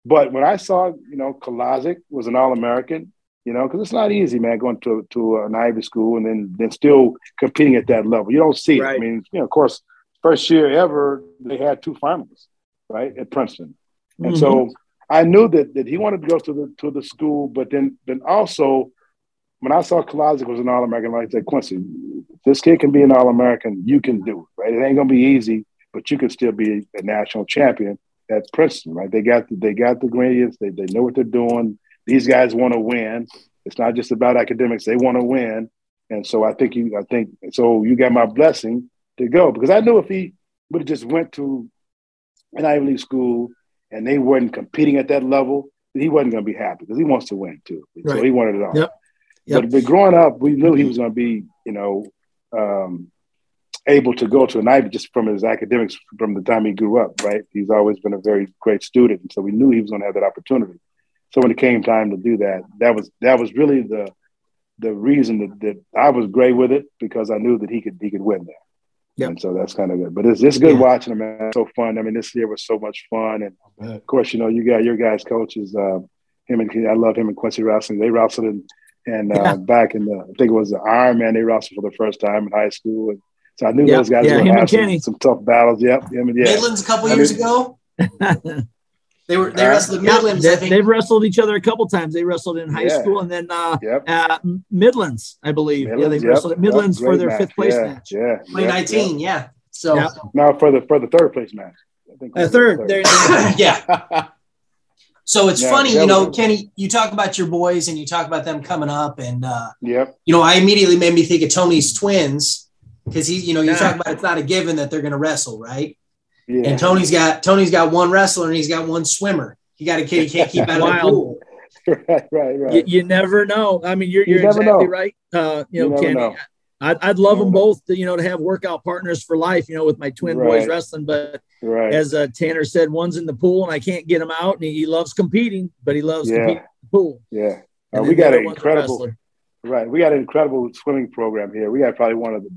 But when I saw, you know, Kolodzik was an All American, you know, because it's not easy, man, going to to an Ivy school and then then still competing at that level. You don't see right. it. I mean, you know, of course first year ever, they had two finalists, right, at Princeton. And mm-hmm. so I knew that that he wanted to go to the to the school, but then then also when I saw Kolodzik was an All American, I said, Quincy, this kid can be an All American. You can do it, right? It ain't gonna be easy, but you can still be a national champion at Princeton, right? They got the, they got the ingredients. They they know what they're doing. These guys want to win. It's not just about academics. They want to win, and so I think you. I think so. You got my blessing to go because I knew if he would have just went to an Ivy League school and they weren't competing at that level, he wasn't going to be happy because he wants to win too. Right. So he wanted it all. Yep. Yep. But, but growing up, we knew he was going to be, you know, um, able to go to an Ivy just from his academics from the time he grew up, right? He's always been a very great student. And so we knew he was going to have that opportunity. So when it came time to do that, that was that was really the the reason that, that I was great with it because I knew that he could he could win there. Yep. And so that's kind of good. But it's, it's good yeah. watching them, man. It's so fun. I mean, this year was so much fun. And of course, you know, you got your guys' coaches, uh, him and I love him and Quincy wrestling. They wrestled in, and uh, yeah. back in the, I think it was the Iron Man, they wrestled for the first time in high school. And so I knew yep. those guys yeah, were have some, some, tough battles. Yep. Him and, yeah. Midlands a couple I years mean, ago. [laughs] They were they wrestled yeah, Midlands. They, have wrestled each other a couple times. They wrestled in high yeah. school and then uh, yep. uh, Midlands, I believe. Midlands, yeah, they yep. wrestled at Midlands yep. for their match. fifth place yeah. match. Yeah, 2019. Yeah. So now for the for the third place match. I think uh, third. third. [laughs] yeah. So it's funny, you know, Kenny. You talk about your boys and you talk about them coming up, and uh, yep. You know, I immediately made me think of Tony's twins because he, you know, you talk about it's not a given that they're going to wrestle, right? Yeah. And Tony's got Tony's got one wrestler and he's got one swimmer. He got a kid he [laughs] can't keep out of the pool. right, right, right. You, you, never know. I mean, you're, you're you exactly know. right. Uh, you, you know, Kenny, know. I'd, I'd love them both to, you know, to have workout partners for life, you know, with my twin right. boys wrestling. But right. as uh, Tanner said, one's in the pool and I can't get him out. And he, he loves competing, but he loves yeah. competing in the pool. Yeah. Uh, we got an incredible, right. We got an incredible swimming program here. We got probably one of the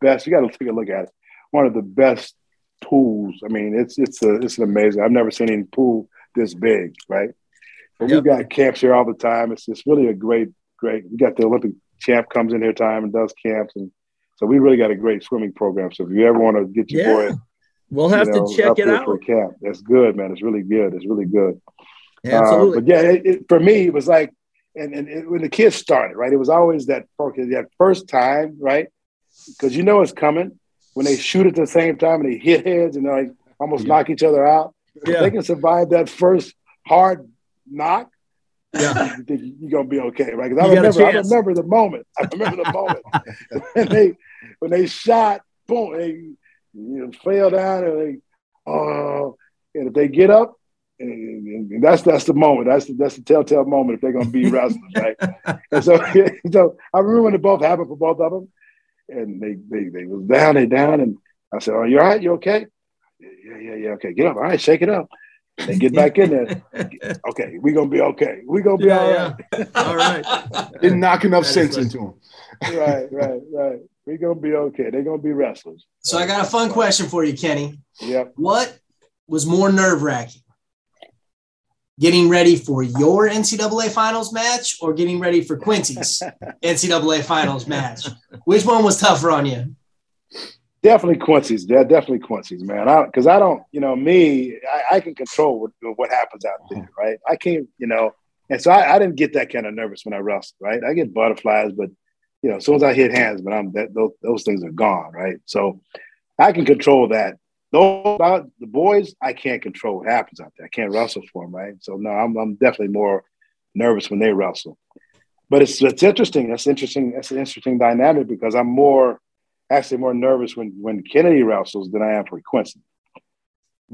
best. You got to take a look at it. One of the best pools. I mean, it's it's a it's an amazing. I've never seen any pool this big, right? But yep. we've got camps here all the time. It's it's really a great great. We got the Olympic champ comes in here time and does camps, and so we really got a great swimming program. So if you ever want to get your yeah. boy, we'll have know, to check it out for camp. That's good, man. It's really good. It's really good. absolutely. Uh, but yeah, it, it, for me, it was like, and, and it, when the kids started, right, it was always that that first time, right, because you know it's coming when they shoot at the same time and they hit heads and they like almost yeah. knock each other out. Yeah. they can survive that first hard knock, yeah. [laughs] you're gonna be okay, right? Because I remember, I remember the moment. I remember the moment [laughs] [laughs] when they when they shot, boom, they you know, fell down and they, oh, uh, and if they get up, and, and, that's that's the moment. That's the, that's the telltale moment if they're gonna be wrestlers, right? and so, so I remember when it both happened for both of them, and they they they was down, they down, and I said, "Are you all right? You okay?" Yeah, yeah, yeah. Okay, get up. All right, shake it up. They get back in there. [laughs] Okay, we're gonna be okay. We're gonna be yeah, all right. Yeah. all right. [laughs] Didn't knock enough sense into them. [laughs] right, right, right. We're gonna be okay. They're gonna be wrestlers. So I got a fun question for you, Kenny. Yep. What was more nerve wracking? Getting ready for your NCAA finals match or getting ready for Quincy's [laughs] NCAA finals match? Which one was tougher on you? Definitely Quincy's. Yeah, definitely Quincy's, man. Because I, I, don't, you know, me, I, I, can control what, what happens out there, uh-huh. right? I can't, you know, and so I, I, didn't get that kind of nervous when I wrestled, right? I get butterflies, but you know, as soon as I hit hands, but I'm that those, those things are gone, right? So I can control that. Those the boys, I can't control what happens out there. I can't wrestle for them, right? So no, I'm, I'm definitely more nervous when they wrestle. But it's it's interesting. That's interesting. That's an interesting dynamic because I'm more actually more nervous when when Kennedy wrestles than I am for Quincy,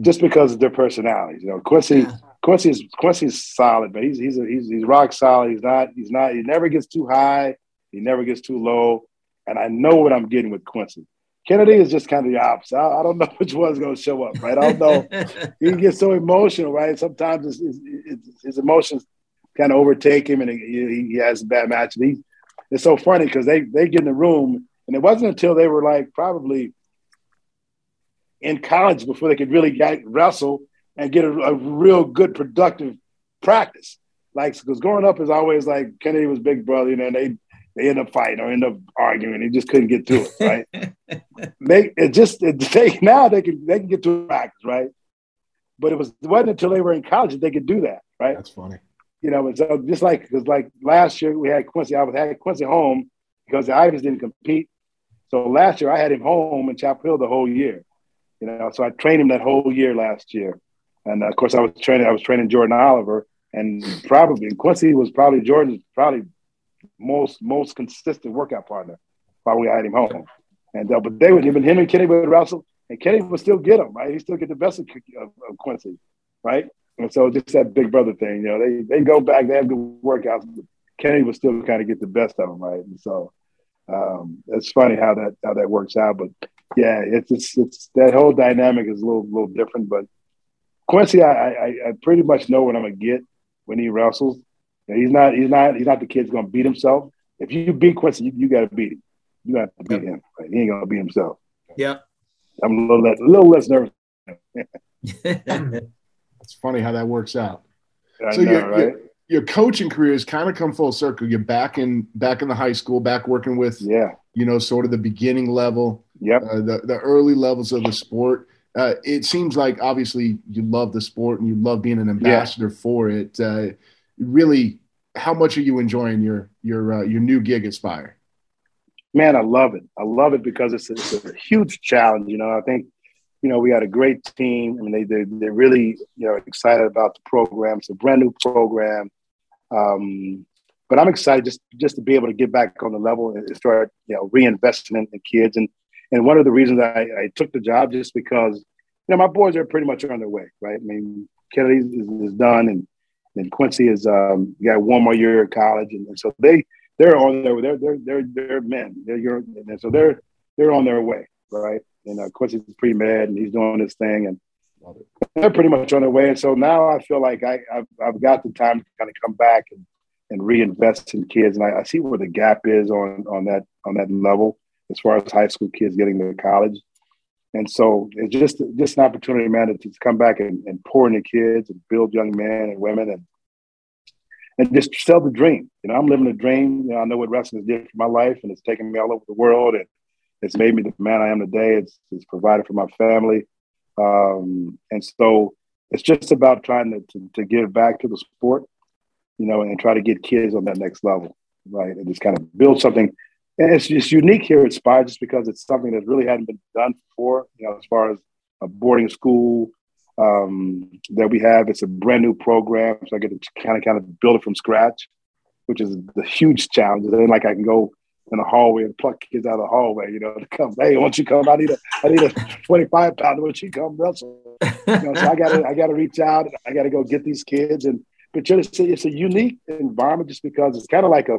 just because of their personalities. You know, Quincy yeah. Quincy's Quincy's solid, but he's he's a, he's he's rock solid. He's not he's not he never gets too high. He never gets too low, and I know what I'm getting with Quincy. Kennedy is just kind of the opposite. I, I don't know [laughs] which one's going to show up, right? I don't know. [laughs] he gets so emotional, right? Sometimes it's, it's, it's, his emotions kind of overtake him, and he, he has a bad match. And he, it's so funny because they they get in the room and it wasn't until they were like probably in college before they could really get wrestle and get a, a real good productive practice. Like because growing up is always like Kennedy was big brother, you know, and they they end up fighting or end up arguing. They just couldn't get through it, right? [laughs] they it just it, they now they can they can get to practice, right? But it was it wasn't until they were in college that they could do that, right? That's funny. you know, so just like because like last year we had Quincy, I was had Quincy home because the Ivies didn't compete. So last year I had him home in Chapel Hill the whole year. You know, so I trained him that whole year last year. And uh, of course I was training I was training Jordan Oliver and probably Quincy was probably Jordan's probably most most consistent workout partner while we had him home. And uh, but they would even him and Kenny would wrestle and Kenny would still get him, right? He still get the best of, of, of Quincy, right? And so just that big brother thing, you know, they they go back, they have good workouts. Kenny would still kind of get the best of him, right? And so um, it's funny how that how that works out. But yeah, it's it's, it's that whole dynamic is a little little different. But Quincy, I, I, I pretty much know what I'm gonna get when he wrestles. You he's not he's not he's not the kid's gonna beat himself. If you beat Quincy, you, you got to beat him. You got to beat him. Right? He ain't gonna beat himself. Yeah, I'm a little less a little less nervous. [laughs] It's funny how that works out. I so know, your, right? your, your coaching career has kind of come full circle. You're back in back in the high school, back working with yeah, you know, sort of the beginning level, yeah, uh, the the early levels of the sport. Uh, it seems like obviously you love the sport and you love being an ambassador yeah. for it. Uh, really, how much are you enjoying your your uh, your new gig at Spire? Man, I love it. I love it because it's a, it's a huge challenge. You know, I think you know, we got a great team. I mean, they, they, they're really, you know, excited about the program. It's a brand new program. Um, but I'm excited just, just to be able to get back on the level and start, you know, reinvesting in the kids. And, and one of the reasons I, I took the job just because, you know, my boys are pretty much on their way, right? I mean, Kennedy is, is done and, and Quincy is, um, got one more year at college. And, and so they, they're on their, they're, they're, they're, they're men. They're, your, and so they're, they're on their way, right? and uh, Quincy's pre med and he's doing his thing and they're pretty much on their way. And so now I feel like I, have I've got the time to kind of come back and, and reinvest in kids. And I, I, see where the gap is on, on that, on that level as far as high school kids getting to college. And so it's just, just an opportunity, man, to, to come back and, and pour into kids and build young men and women and, and just sell the dream. You know, I'm living a dream. You know, I know what wrestling did for my life and it's taken me all over the world. And it's made me the man I am today. It's, it's provided for my family. Um, and so it's just about trying to, to, to, give back to the sport, you know, and try to get kids on that next level, right? And just kind of build something. And it's just unique here at Spire just because it's something that really hadn't been done before, you know, as far as a boarding school um, that we have. It's a brand new program. So I get to kind of kind of build it from scratch, which is the huge challenge. And then like I can go in the hallway and pluck kids out of the hallway, you know, to come, hey, won't you come? I need a I need a 25 pounder, won't you come wrestle? You know, so I gotta I gotta reach out, I gotta go get these kids. And but it's a, it's a unique environment just because it's kind of like a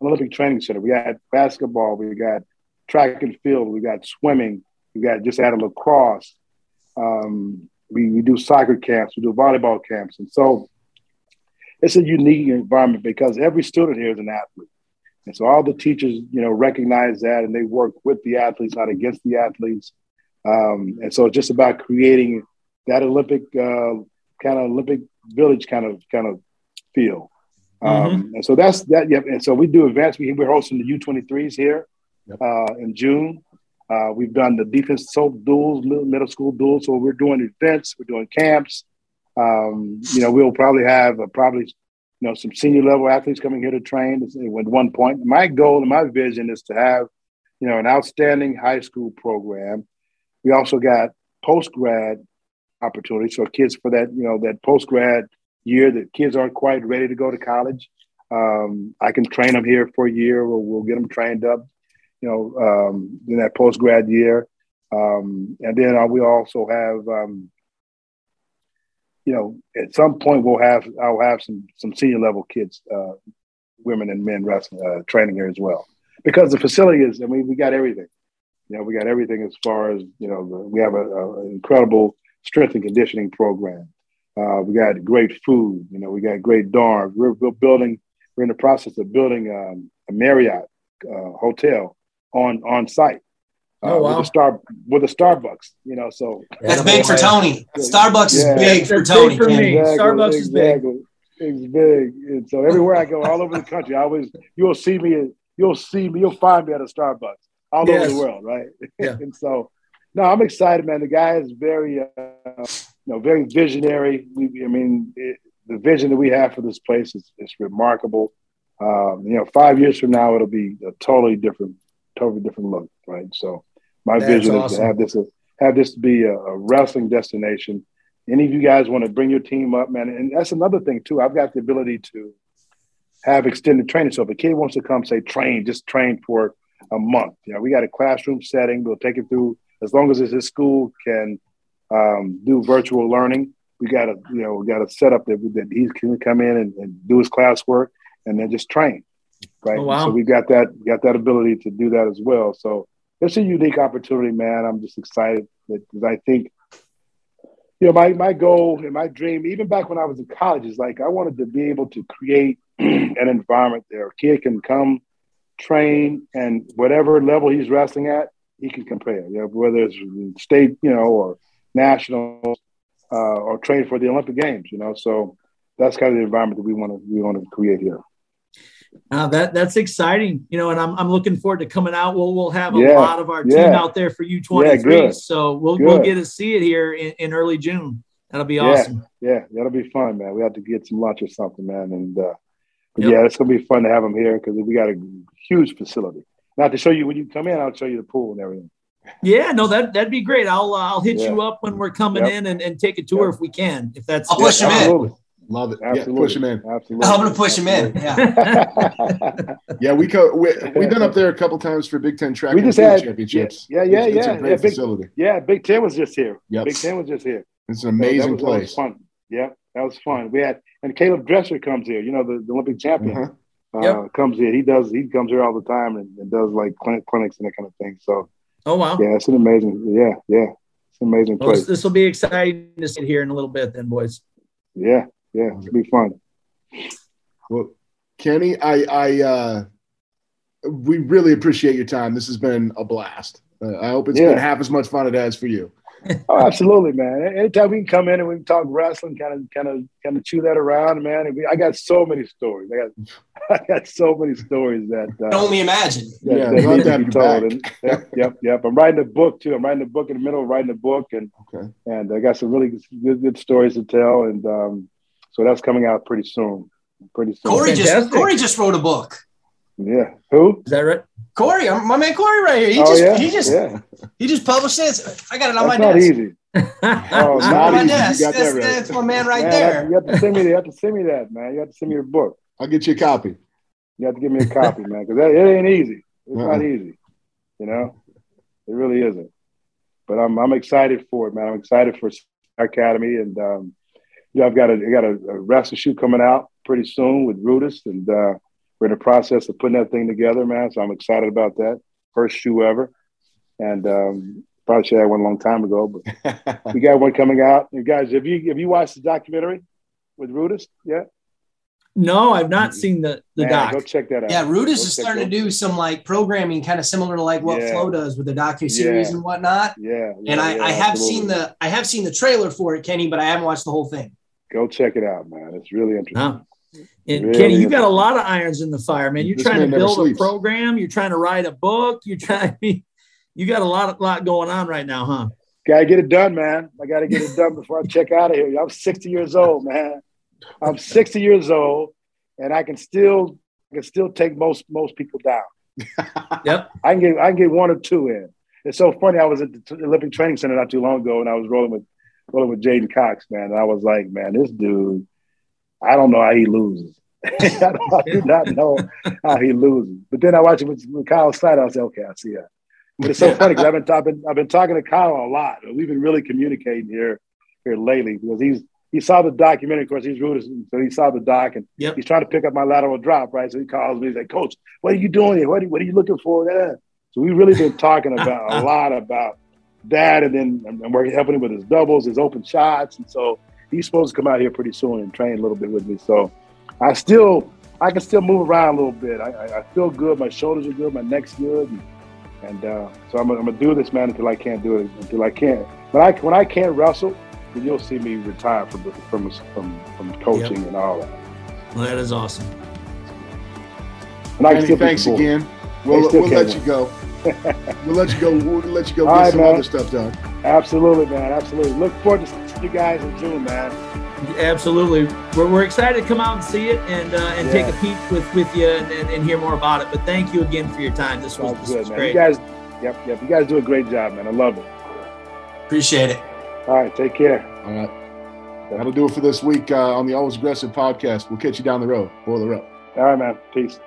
Olympic training center. We got basketball, we got track and field, we got swimming, we got just added lacrosse. Um, we, we do soccer camps, we do volleyball camps. And so it's a unique environment because every student here is an athlete. And so all the teachers, you know, recognize that and they work with the athletes, not against the athletes. Um, and so it's just about creating that Olympic uh, kind of Olympic village kind of kind of feel. Um, mm-hmm. And so that's that. Yep. And so we do events. We, we're hosting the U23s here yep. uh, in June. Uh, we've done the defense soap duals, middle school duals. So we're doing events. We're doing camps. Um, you know, we'll probably have a, probably you know, some senior level athletes coming here to train at one point. My goal and my vision is to have, you know, an outstanding high school program. We also got post grad opportunities. So kids for that, you know, that post grad year that kids aren't quite ready to go to college. Um, I can train them here for a year, or we'll get them trained up, you know, um, in that post grad year. Um, and then uh, we also have um, you know, at some point we'll have I'll have some some senior level kids, uh, women and men wrestling uh, training here as well, because the facility is. I mean, we got everything. You know, we got everything as far as you know. The, we have an incredible strength and conditioning program. Uh, we got great food. You know, we got great dorms. We're, we're building. We're in the process of building um, a Marriott uh, hotel on on site. Oh, uh, wow. with a star with a Starbucks, you know. So that's big for Tony. Starbucks yeah. is big for Tony. for me. Exactly, Starbucks is big. It's big, and so everywhere I go, all over the country, I always you'll see me. You'll see me. You'll find me at a Starbucks all yes. over the world, right? Yeah. [laughs] and so, no, I'm excited, man. The guy is very, uh, you know, very visionary. We, I mean, it, the vision that we have for this place is, is remarkable. Um, you know, five years from now, it'll be a totally different, totally different look, right? So, my That's vision awesome. is to have this have this be a, a, wrestling destination. Any of you guys want to bring your team up, man? And that's another thing too. I've got the ability to have extended training. So if a kid wants to come, say train, just train for a month. You know, we got a classroom setting. We'll take it through as long as his school can um, do virtual learning. We got to, you know, we got to set up that, that he can come in and, and do his classwork and then just train. Right. Oh, wow. So we got that, got that ability to do that as well. So it's a unique opportunity, man. I'm just excited because I think, you know, my, my goal and my dream, even back when I was in college, is like I wanted to be able to create [clears throat] an environment there. A kid can come train and whatever level he's wrestling at, he can compare. You know, whether it's state, you know, or national, uh, or train for the Olympic Games. You know, so that's kind of the environment that we want to we want to create here. Uh, that that's exciting, you know, and I'm, I'm looking forward to coming out. We'll we'll have a yeah, lot of our team yeah. out there for U23, yeah, so we'll good. we'll get to see it here in, in early June. That'll be awesome. Yeah, that'll be fun, man. We have to get some lunch or something, man, and uh, yep. yeah, it's gonna be fun to have them here because we got a huge facility. Now to show you when you come in, I'll show you the pool and everything. Yeah, no, that that'd be great. I'll uh, I'll hit you up when we're coming yep. in and, and take a tour yep. if we can. If that's I'll push him in. Love it. Absolutely. Yeah, push him in. Absolutely. I'm gonna push him in. Yeah. [laughs] yeah, we co- we we've been up there a couple times for Big Ten track we just had, championships. Yeah, yeah, it's, yeah. It's a great yeah, facility. Big, yeah, Big Ten was just here. Yep. Big Ten was just here. It's an amazing so that was, place. That was fun. Yeah, that was fun. We had and Caeleb Dressel comes here. You know the, the Olympic champion. Uh-huh. Uh, yep. comes here. He does. He comes here all the time and, and does like clinic, clinics and that kind of thing. So. Oh wow. Yeah, it's an amazing. Yeah, yeah, it's an amazing well, place. This will be exciting to sit here in a little bit, then, boys. Yeah, yeah, it'll be fun. Well, Kenny, I, I, uh, we really appreciate your time. This has been a blast. Uh, I hope it's yeah. been half as much fun as it has for you. Oh, absolutely, man. Anytime we can come in and we can talk wrestling, kind of, kind of, kind of chew that around, man. We, I got so many stories. I got, [laughs] I got so many stories that uh, can only imagine. That, yeah, that need to be told. And, yep, yep, yep. I'm writing a book too. I'm writing a book in the middle of writing a book, and okay. and I got some really good, good stories to tell. And um, so that's coming out pretty soon. Pretty soon. Corey just Corey just wrote a book. Yeah. Who? Is that right? Corey, my man Corey right here. He oh, just yeah? he just yeah. he just published this. I got it on that's my not desk. Easy. [laughs] oh, not on my easy. desk. That that's, right. that's, my man right man, there. You have to send me. You have to send me that, man. You have to send me your book. I'll get you a copy. You have to give me a copy, man, because it ain't easy. It's uh-uh. not easy. You know, it really isn't. But I'm I'm excited for it, man. I'm excited for Academy, and um, yeah, I've got a I got a, a wrestling shoe coming out pretty soon with Rudis, and uh, we're in the process of putting that thing together, man. So I'm excited about that. First shoe ever, and um, probably should have one a long time ago, but [laughs] we got one coming out. You guys, have you have you watched the documentary with Rudis yet? No, I've not seen the the Man, doc. Go check that out. Yeah, Rudis is starting to do some like programming, kind of similar to like what yeah. Flow does with the docu series yeah. and whatnot. Yeah, yeah and I, I have absolutely. seen the I have seen the trailer for it, Kenny, but I haven't watched the whole thing. Go check it out, man. It's really interesting. Huh. And really Kenny, you got a lot of irons in the fire, man. You're this trying to build a program. You're trying to write a book. You're trying. [laughs] You got a lot, lot going on right now, huh? Got to get it done, man. I got to get it done before I check out of here. I'm 60 years old, man. I'm 60 years old, and I can still, I can still take most most people down. [laughs] yep. I can get, I can get one or two in. It's so funny. I was at the Olympic Training Center not too long ago, and I was rolling with rolling with J'den Cox, man. And I was like, man, this dude, I don't know how he loses. [laughs] I, do [laughs] not know how he loses. But then I watch it with, with Kyle Snyder. I say, okay, I see that. But it's so funny because I've been, I've been I've been talking to Kyle a lot. We've been really communicating here here lately because he's he saw the documentary. Of course, he's rooted, so he saw the doc and yep. he's trying to pick up my lateral drop. Right, so he calls me. He's like, "Coach, what are you doing here? What are, what are you looking for?" Yeah. So we've really been talking about a [laughs] lot about that, and then I'm working helping him with his doubles, his open shots, and so he's supposed to come out here pretty soon and train a little bit with me. So I still I can still move around a little bit. I, I feel good. My shoulders are good. My neck's good, and, and uh, so I'm, I'm, gonna do this, man, until I can't do it. Until I can't. But I when I can't wrestle, then you'll see me retire from from from, from coaching yep. and all that. Well, that is awesome. And I thanks again. We'll, we'll let you go [laughs] we'll let you go. We'll let you go All get right, some man. other stuff done. Absolutely, man. Absolutely. Look forward to seeing you guys in June, man. Absolutely, we're, we're excited to come out and see it and uh, and yeah. take a peek with with you and, and, and, hear more about it. But thank you again for your time. This was, this good, was man. great. You guys, yep, yep. You guys do a great job, man. I love it. Appreciate it. All right, take care. All right. That'll do it for this week uh, on the Always Aggressive podcast. We'll catch you down the road. Boiler up. All right, man. Peace.